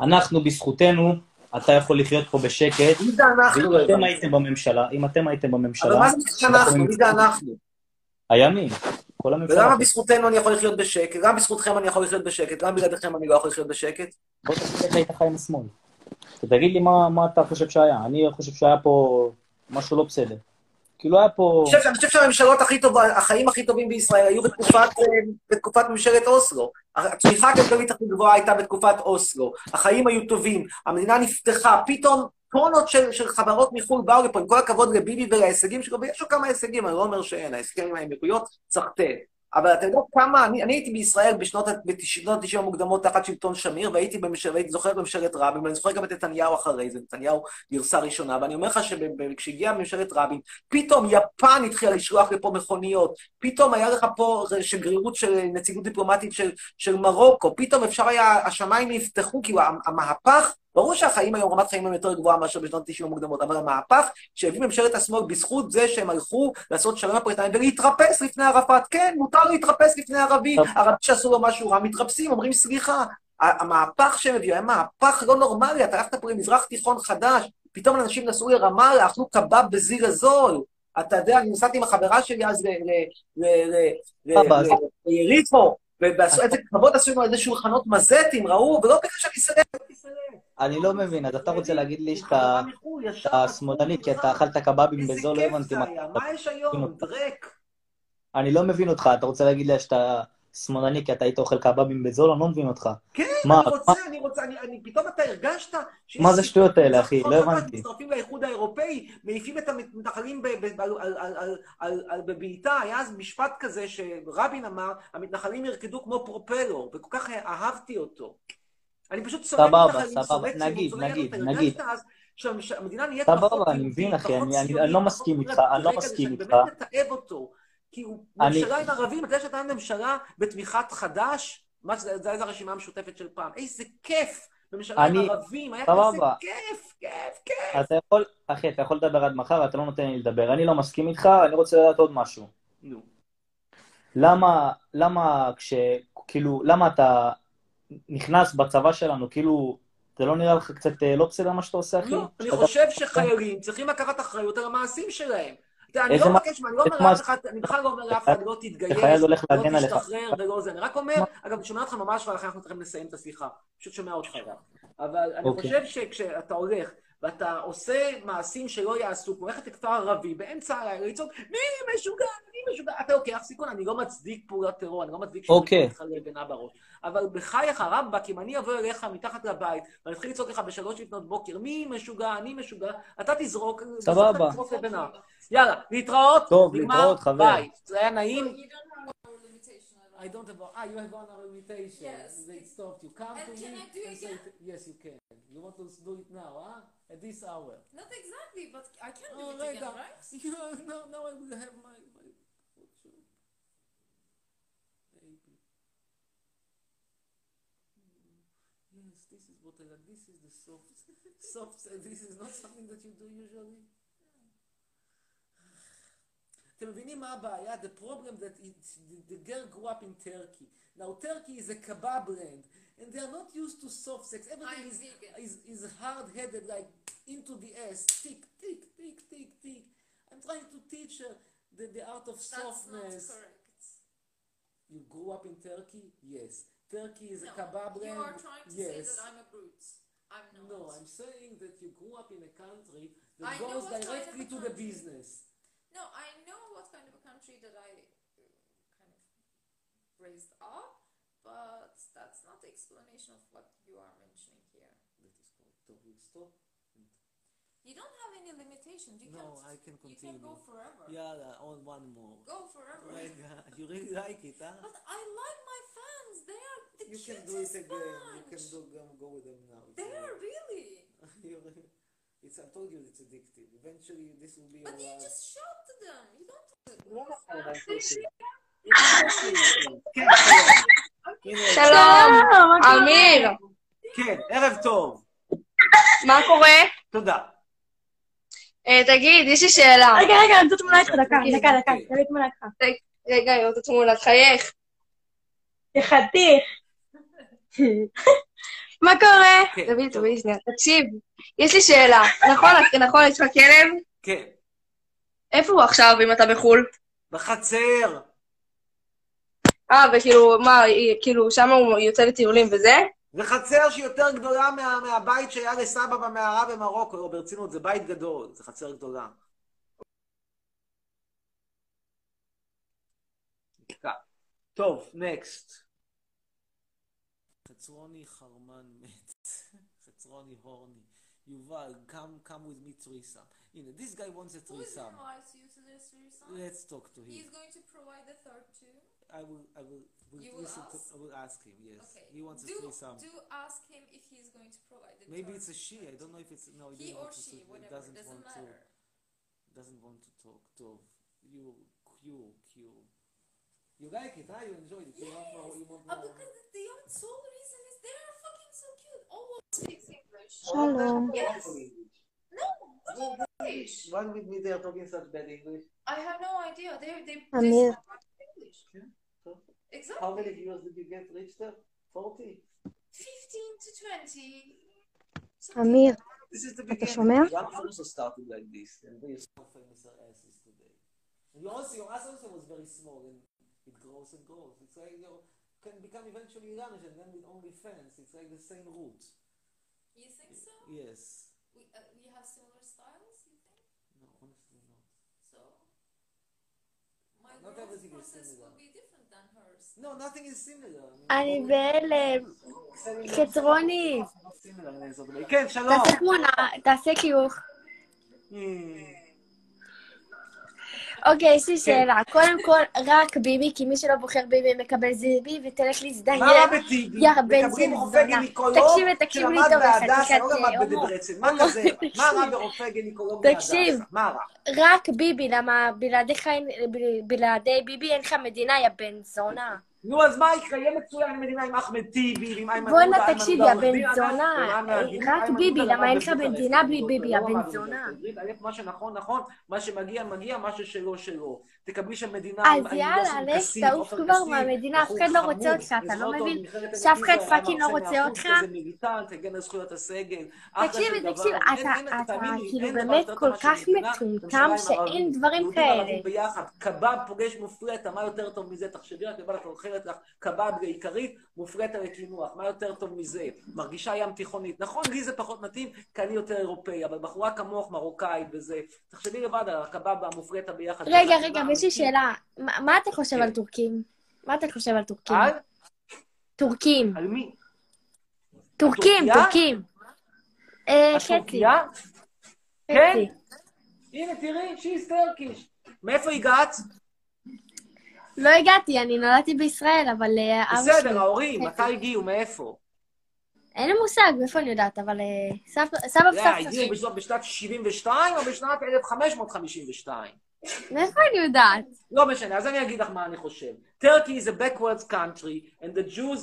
אנחנו, בזכותנו, אתה יכול לחיות פה בשקט. מי זה אנחנו? ואם אתם הייתם בממשלה, אם אתם הייתם בממשלה... אבל מה זה אנחנו? מי זה אנחנו? הימין, כל הממשלה. ולמה בזכותנו אני יכול לחיות בשקט? גם בזכותכם אני יכול לחיות בשקט, גם בלעדיכם אני לא יכול לחיות בשקט? בוא תגיד איך היית חי עם השמאל. תגיד לי מה, מה אתה חושב שהיה. אני חושב שהיה פה משהו לא בסדר. כאילו היה פה... אני חושב- אני חושב שהממשלות הכי טובות, החיים הכי טובים בישראל היו בתקופת, אה, בתקופת ממשלת אוסלו. הצמיחה הכלכלית הכי גבוהה הייתה בתקופת אוסלו. החיים היו טובים, המדינה נפתחה, פתאום טונות של, של חברות מחו"ל באו לפה, עם כל הכבוד לביבי ולהישגים שלו, ויש לו כמה הישגים, אני לא אומר שאין, ההסכם עם האמירויות, סחטה. אבל אתה יודע כמה, אני, אני הייתי בישראל בשנות ה-90 המוקדמות תחת שלטון שמיר, והייתי בממשל, והייתי זוכר בממשלת רבין, ואני זוכר גם את נתניהו אחרי זה, נתניהו גרסה ראשונה, ואני אומר לך שכשהגיעה ממשלת רבין, פתאום יפן התחילה לשלוח לפה מכוניות, פתאום היה לך פה שגרירות של נציגות דיפלומטית של, של מרוקו, פתאום אפשר היה, השמיים נפתחו, כאילו המהפך, ברור שהחיים היום, רמת חיים היום יותר גבוהה מאשר בשנות ה-90 המוקדמות, אבל המהפך שהביא ממשלת השמאל בזכות זה שהם הלכו לעשות שלום הפריטאים ולהתרפס לפני ערפאת, כן, מותר להתרפס לפני ערבי, ערבי שעשו לו משהו רע, מתרפסים, אומרים סליחה. המהפך שהם הביאו היה מהפך לא נורמלי, אתה הלכת פה למזרח תיכון חדש, פתאום אנשים נסעו לרמאללה, אכלו קבב בזיר הזול. אתה יודע, אני נסעתי עם החברה שלי אז ליריחו, ועשו איזה כבוד עשו עם איזה שולחנות מזטים, ראו, ולא בגלל שאני סלב, אני לא מבין, אז אתה רוצה להגיד לי שאתה שמאלני כי אתה אכלת קבבים בזול, לא הבנתי מה... מה יש היום? דרק. אני לא מבין אותך, אתה רוצה להגיד לי שאתה שמאלני כי אתה היית אוכל קבבים בזול? אני לא מבין אותך. כן, מה- אני רוצה, אני רוצה, אני- אני- פתאום אתה הרגשת... מה זה השטויות האלה, אחי? לא הבנתי. מצטרפים לאיחוד האירופאי, מעיפים את המתנחלים בבעיטה, היה אז משפט כזה שרבין אמר, המתנחלים ירקדו כמו פרופלור, וכל כך אהבתי אותו. אני פשוט שונא סבבה, מתנחלים, סבבה, שונא נגיד. נגיד, נגיד. שהמדינה נהיית סבבה, פחות אני יהודית, מבין, אחי, אני- אני- אני לא מסכים איתך, אני לא מסכים איתך. באמת מתעב אותו. כי הוא אני- ממשלה עם ערבים, אתה יודע שאתה ממשלה בתמיכת חד"ש? מה זה, זה הייתה הרשימה המשותפת של פעם. איזה כיף! ממשלה עם אני- ערבים, היה כזה. כיף, כיף, כיף. אתה יכול, אחי, אתה יכול לדבר עד מחר, אתה לא נותן לי לדבר. אני לא מסכים איתך, אני רוצה לדעת עוד משהו. נו. למה, למה כש... כאילו, למה אתה נכנס בצבא שלנו, כאילו, זה לא נראה לך קצת אה, לא בסדר מה שאתה עושה, אחי? לא, אני חושב שחיילים צריכים לקחת אחריות על המעשים שלהם. אני לא מבקש, אני לא אומר לאף אחד, אני בכלל לא אומר לאף אחד לא תתגייס, לא. תשתחרר ולא זה. אני רק אומר, אגב, אני שומע אותך ממש, ולכן אנחנו צריכים לסיים את השיחה. פשוט שומע אותך גם. אבל אני אוקיי. חושב שכשאתה הולך ואתה עושה מעשים שלא יעשו, כמו ללכת לכפר ערבי באמצע הלילה, לצעוק, מי משוגע, אתה לוקח סיכון, אני לא מצדיק פעולת טרור, אני לא מצדיק אוקיי. לך לבנה בראש. אבל בחייך, רבאק, אם אני אבוא אליך מתחת לבית, ואני אתחיל לצעוק לך בשלוש לפנות בוקר, מי משוגע, אני משוגע, אתה תזרוק, סבבה. יאללה, להתראות, טוב, נגמר, להתראות, חבר. ביי. זה היה נעים. You don't have a. I don't have, ah, you have one hour limitation. Yes. They stopped you. Come And to can me I do it and say, again? yes, you can. You want to do it now, huh? At this hour. Not exactly, but I can do Oh, it רגע. again, right? You know, now, now I will have my, my this is what I like. This is the soft, soft. This is not something that you do usually. אתם מבינים מה הבעיה? The problem that it's, the, the girl grew up in Turkey. Now Turkey is a kebab land, and they are not used to soft sex. Everything I'm is, vegan. is, is hard-headed, like into the ass. Tick, tick, tick, tick, tick. I'm trying to teach her the, the art of That's not softness. correct. You grew up in Turkey? Yes. Turkey is no, a kebab land. You are trying to yes. say that I'm a brute. I'm not. No, I'm saying that you grew up in a country that I goes directly kind of to the business. No, I know what kind of a country that I uh, kind of raised up, but that's not the explanation of what you are mentioning here. That is called talking stop. You don't have any limitations. You no, I can continue. You can go forever. Yeah, uh, on one more. Go forever. Like, uh, you really like it, huh? But I like my They are the You can do it again. You can bunch. do, go, go with them now. They want. really. It's, I told you it's addictive. Eventually, this will be But your you life. just shot them. You don't. שלום, אמיר. כן, ערב טוב. מה קורה? תודה. אה, תגיד, יש לי שאלה. רגע, רגע, אני רוצה תמונה איתך, דקה, דקה, דקה, תביא תמונה איתך. רגע, אני רוצה תמונה, תחייך. חתיך. מה קורה? תביא, תביא, שנייה. תקשיב, יש לי שאלה. נכון, נכון, יש לך כלב? כן. איפה הוא עכשיו, אם אתה בחו"ל? בחצר. אה, וכאילו, מה, כאילו, שם הוא יוצא לטיולים וזה? זה חצר שהיא יותר גדולה מה, מהבית שהיה לסבא במערה במרוקו. ברצינות, זה בית גדול, זה חצר גדולה. טוב, נקסט. חצרוני חרמן מת. חצרוני הורני. יובל, come, come with me threesome. הנה, this guy wants a Who is threesome. invites you to this threesome? Let's talk to him. He's going to provide the third too. I will, I will, will You will listen to, ask? I will ask him, yes. Okay. He wants do, to say some. Do ask him if he's going to provide the Maybe term it's a she, I don't know if it's, no, he, He didn't or want to she, say- he whatever, doesn't doesn't want to, matter. doesn't want to talk. Tov, you, Q, Q. You like it, huh? You enjoy it. Yes. You want, you want uh, because the young soul reasons they are fucking so cute. Always speaks English. Hello. Yes. No, what English? Why with me they are talking such bad English? I have no idea. They they, they speak English. Yeah. Exactly. How many viewers did you get reached forty. fifteen to twenty. Amir, this is the beginning. Jan also started like this, and we ass it grows and grows. It's like you can become eventually Iranish, and then with only fans, it's like the same root. You think so? Yes. We, uh, we have similar styles, you think? No, honestly not. So, my Not growth everything is process similar. will be different than hers. No, nothing is similar. אני בהלם. דברים. כן, שלום. תעשה תמונה, תעשה חיוך. אוקיי, יש לי שאלה. קודם כל, רק ביבי, כי מי שלא בוחר ביבי מקבל זיבי, ותלך להזדיין. מה בטיבי? יא בן זין זונה. תקשיב ותקשיב לי טוב, חתיכת לא הומו. מה כזה? מה רע ברופא גינקולוג תקשיב. בהדסה? מה רע? רק ביבי, למה בלעדיך בלעדי ביבי אין לך מדינה, יא בן זונה. נו, אז מה יקרה? יהיה מצוין עם מדינה עם אחמד טיבי ועם איימן בואנה, עודה, איימן תקשיב, עודה יא עורך בן דין, זונה. אה, רק ביבי, למה אין לך מדינה בלי ביבי, יא למד בן זונה. מה שנכון, נכון, מה שמגיע, מגיע, מה ששלו, שלו. תקבלי שם מדינה אז עם עם יאללה, לך, תעוף כבר מהמדינה, אף אחד לא רוצה אותך, אתה לא מבין? שאף אחד fucking לא רוצה אותך? הגן על זכויות הסגל. תקשיב. תקשיב, אתה, אתה כאילו באמת כל כך מטומטם עם שאין דברים כאלה. קבב פוגש מופרטה, מה יותר טוב מזה? תחשבי רק לבד, את אוכלת לך קבב בעיקרית, מופרטה לקינוח, מה יותר טוב מזה? מרגישה ים תיכונית. נכון, לי זה פחות מתאים, כי אני יותר אירופאי, אבל בחורה כמוך, מרוקאית וזה, תחשבי לבד על הקבב והמופרטה ביחד. רגע, רגע, יש לי. שאלה. מה אתה חושב כן. על טורקים? מה אתה חושב על טורקים? על? טורקים. על מי? טורקים? טורקים. אה, חצי. הטורקייה? כן? הנה, תראי, she's Turkish. מאיפה הגעת? לא הגעתי, אני נולדתי בישראל, אבל אה, אבא שלי... בסדר, ההורים. מתי הגיעו? מאיפה? אין לי מושג מאיפה אני יודעת, אבל אה, סבא לא, וסבתא הגיעו שלי... בשנת- בשנת 72 או בשנת 1552? מאיפה אני יודעת? לא משנה, אז אני אגיד לך מה אני חושב. Turkey is a backwards country, and the Jews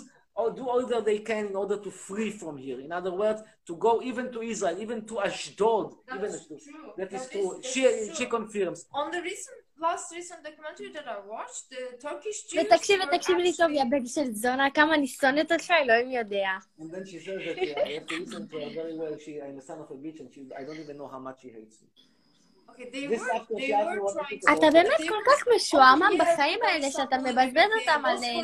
do all that they can in order to free from here. In other words, to go even to Israel, even to Ashdod. That even is Ashdod. true. That is That true. is- that She, is she true. confirms. On the recent, last recent documentary that I watched, the Turkish Jews ותקשיב ותקשיב לי טוב, יא בן של זונה, כמה אני שונאת אותך, אלוהים יודע. And then she says that uh, I have to listen to her very well. She, I'm a son of a bitch, and she, I don't even know how much she hates me. אתה. באמת They כל were- כך משועמם Oh, בחיים there האלה is שאתה מבזבז. אותם על אה,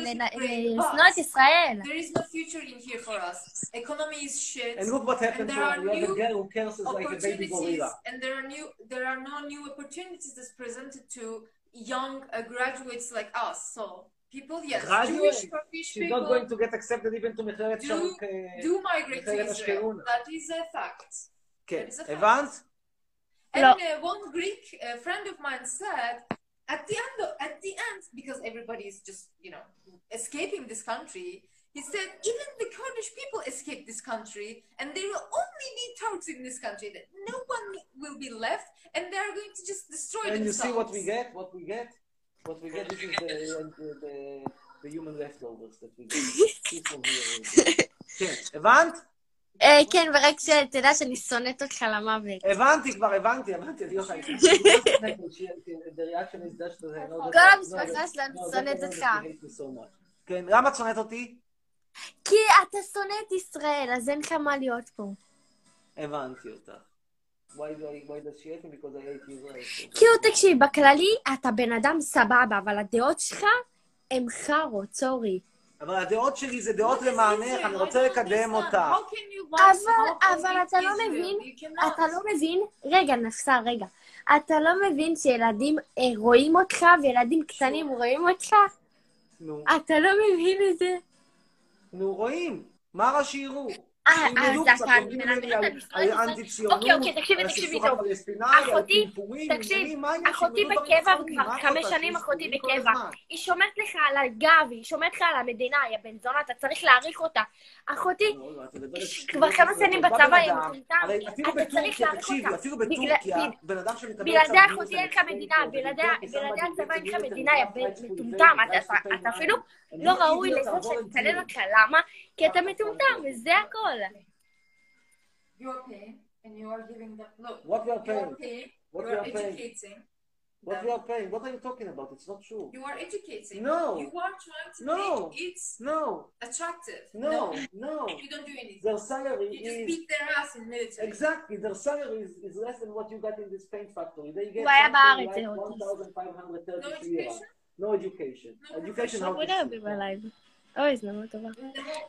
לשנוא את ישראל. There is no future in here for us. Economy is shit. And look what happened and to there her. are We have a new girl who curses like a baby opportunities, gorilla. and there are new there are no new opportunities that's presented to young uh, graduates like us. So people, yes, Graduate. Jewish Turkish She's people not going to get accepted even to מכללת. כ- do migrate to Israel. That is a fact. כן, That is a fact. הבנת? And uh, one Greek uh, friend of mine said, at the end, of, at the end, because everybody is just you know escaping this country. He said, even the Kurdish people escape this country, and there will only be Turks in this country. That no one will be left, and they are going to just destroy and themselves. And you see what we get? What we get? What we get? This is the, the, the, the human leftovers that we get. people here. Okay, Avant. אה, כן, ורק שתדע שאני שונאת אותך למוות. הבנתי כבר, הבנתי, הבנתי, אני לא. The reaction is that... כל המשפחה שלנו שונאת אותך. כן, למה את שונאת אותי? כי אתה שונא את ישראל, אז אין לך מה להיות פה. הבנתי אותך. כאילו, תקשיב, בכללי אתה בן אדם סבבה, אבל הדעות שלך הם חארות, סורי. אבל הדעות שלי זה דעות למענך, אני רוצה לקדם אותה. אבל, אבל אתה לא? מבין. אתה לא מבין, רגע, נפסל, רגע. אתה לא מבין שילדים אה, רואים אותך וילדים קטנים רואים אותך? נו, אתה לא מבין את זה? נו, רואים. מה רע שיראו? אז ישראל? אנטי-ציונות, אוקיי, אוקיי, תקשיבי, טוב. אחותי, תקשיב? אחותי בקבע כבר חמש? שנים, אחותי בקבע. היא שומרת לך על הגב, היא שומרת לך על המדינה, יא בן זונה, אתה צריך להעריך אותה. אחותי, ש- שטויות, כבר כמה שנים בא בצבא, היא אפילו אתה צריך להעריך אותה. בלעדי אחותי אין לך מדינה, בלעדי הצבא אין לך מדינה, יא בן מטומטם. אתה-. אפילו לא ראוי לזה volunteering. אותך. למה? כי אתה מטומטם, וזה הכל. You are paying, and you are giving them. Look, What you are you paying? are paying. What you you are are paying? educating. What them. you are paying? What are you talking about? It's not true. You are educating. No. You are trying to No. make it No. attractive. No. No. You don't do anything. Their salary You just is beat their ass in military. exactly their salary is, is less than what you got in this paint factory. They get הוא היה something בארץ, like זה אוטיסט. 1,530 lira. No education. Education how הוא to לא see. יביא בלייב. אוי, הזדמנות טובה.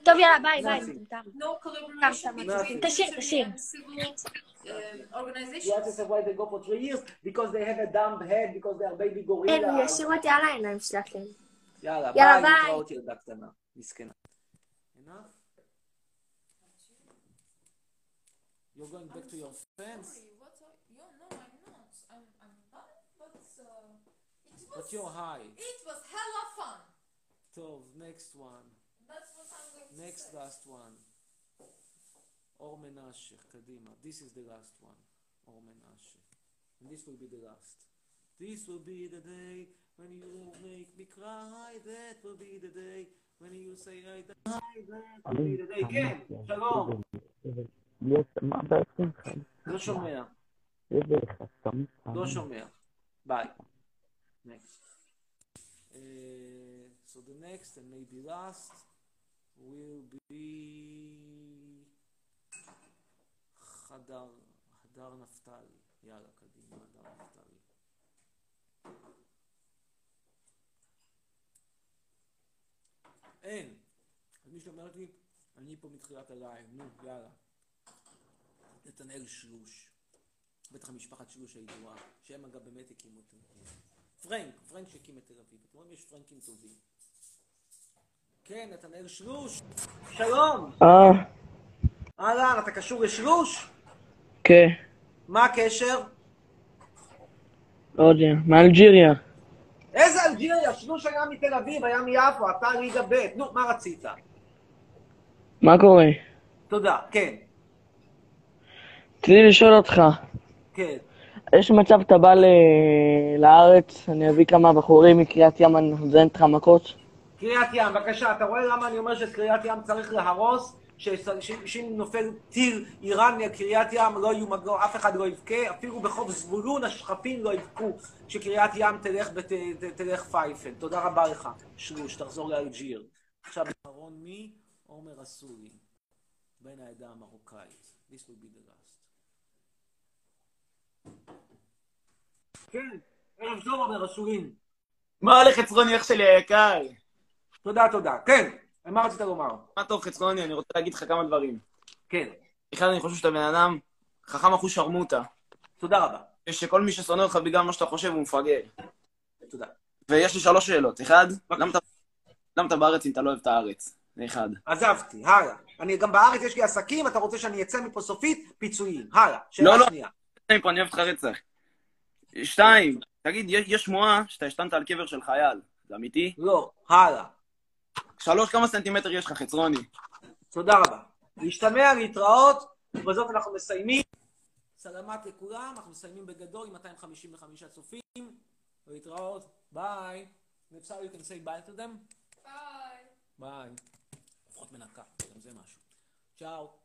טוב, יאללה, ביי, ביי, Nothing. מטומטם. No collaboration סתם, between Nothing. תשאיר, military תשאיר. and civil um, You organizations. ask yourself why they go for three years? Because they have a dumb head, because they are baby אין, gorillas. הוא ישאיר אותי על העיניים שלכם. יאללה, יאללה, ביי, ביי. להתראות ילדה קטנה. מסכנה. Enough? You're going back to your fence? Sorry, what are, you no, I'm not. I'm, I'm not, but uh, it was, But you're high. it was hella fun. טוב, next one. That's what I'm going to Next say. last one. אור מנשה, קדימה. This is the last one. אור מנשה. And this will be the last. This will be the day when you make me cry. That will be the day when you say I die. That will be the day. כן, שלום. מה בעצם? לא שומע. איזה חסם. לא שומע. ביי. Next. So the next and maybe last will be חדר, הדר נפתלי. יאללה, קדימה, הדר נפתלי. אין. אז מישהו אומרת לי, אני פה מתחילת הלייב, נו, יאללה. נתנאל שלוש. בטח משפחת שלוש הידועה, שהם אגב באמת הקימו אביב. פרנק, פרנק שהקים את תל אביב. אתם רואים, יש פרנקים טובים. כן, נתנאל שלוש. שלום. אה, אהלן, אתה קשור לשלוש? כן, מה הקשר? לא יודע, מאלג'יריה. איזה אלג'יריה? שלוש היה מתל אביב, היה מיפו, אתה ליגה ב'. נו, מה רצית? מה קורה? תודה, כן, רציתי לשאול אותך, כן. יש מצב אתה בא ל- לארץ, אני אביא כמה בחורים מקריית ים, אני נותן לך מכות? קריית ים, בבקשה, אתה רואה למה אני אומר שאת קריית ים צריך להרוס? שאם נופל טיל איראני על קריית ים, לא יהיו מגור, אף אחד לא יבכה, אפילו בחוף זבולון השכפים לא יבכו שקריית ים תלך, בת, ת- תלך פייפן. תודה רבה לך, שלוש, תחזור לאלג'יר. עכשיו, אחרון מי? עומר אסורי, בן העדה המרוקאית. This will be the last. כן, ערב טוב, עומר אסורין. מה הולך חצרוני אח שלי היקר? תודה, תודה. כן, מה רצית לומר? מה טוב חצרוני, אני רוצה להגיד לך כמה דברים. כן. אחד, אני חושב שאתה בן אדם חכם אחוז שרמוטה. תודה רבה. שכל מי ששונא אותך בגלל מה שאתה חושב הוא מפגר. תודה. ויש לי שלוש שאלות. אחד, למה אתה- למה אתה בארץ אם אתה לא אוהב את הארץ? זה אחד. עזבתי, הלאה. אני גם בארץ יש לי עסקים, אתה רוצה שאני אצא מפה סופית? פיצויים. הלאה. שאלה לא, לא. שנייה. אני אוהב אותך רצח. שתיים, תגיד, יש שמועה שאתה השתנת על קבר של חייל. זה אמיתי? לא. הלאה. שלוש, כמה סנטימטר יש לך חצרוני? תודה רבה. להשתמע, להתראות, ובזאת אנחנו מסיימים. סלמת לכולם, אנחנו מסיימים בגדול עם 255 צופים. להתראות, ביי. If so, you can say bye to them. Bye. ביי. לפחות מנקה, גם זה משהו. צ'או.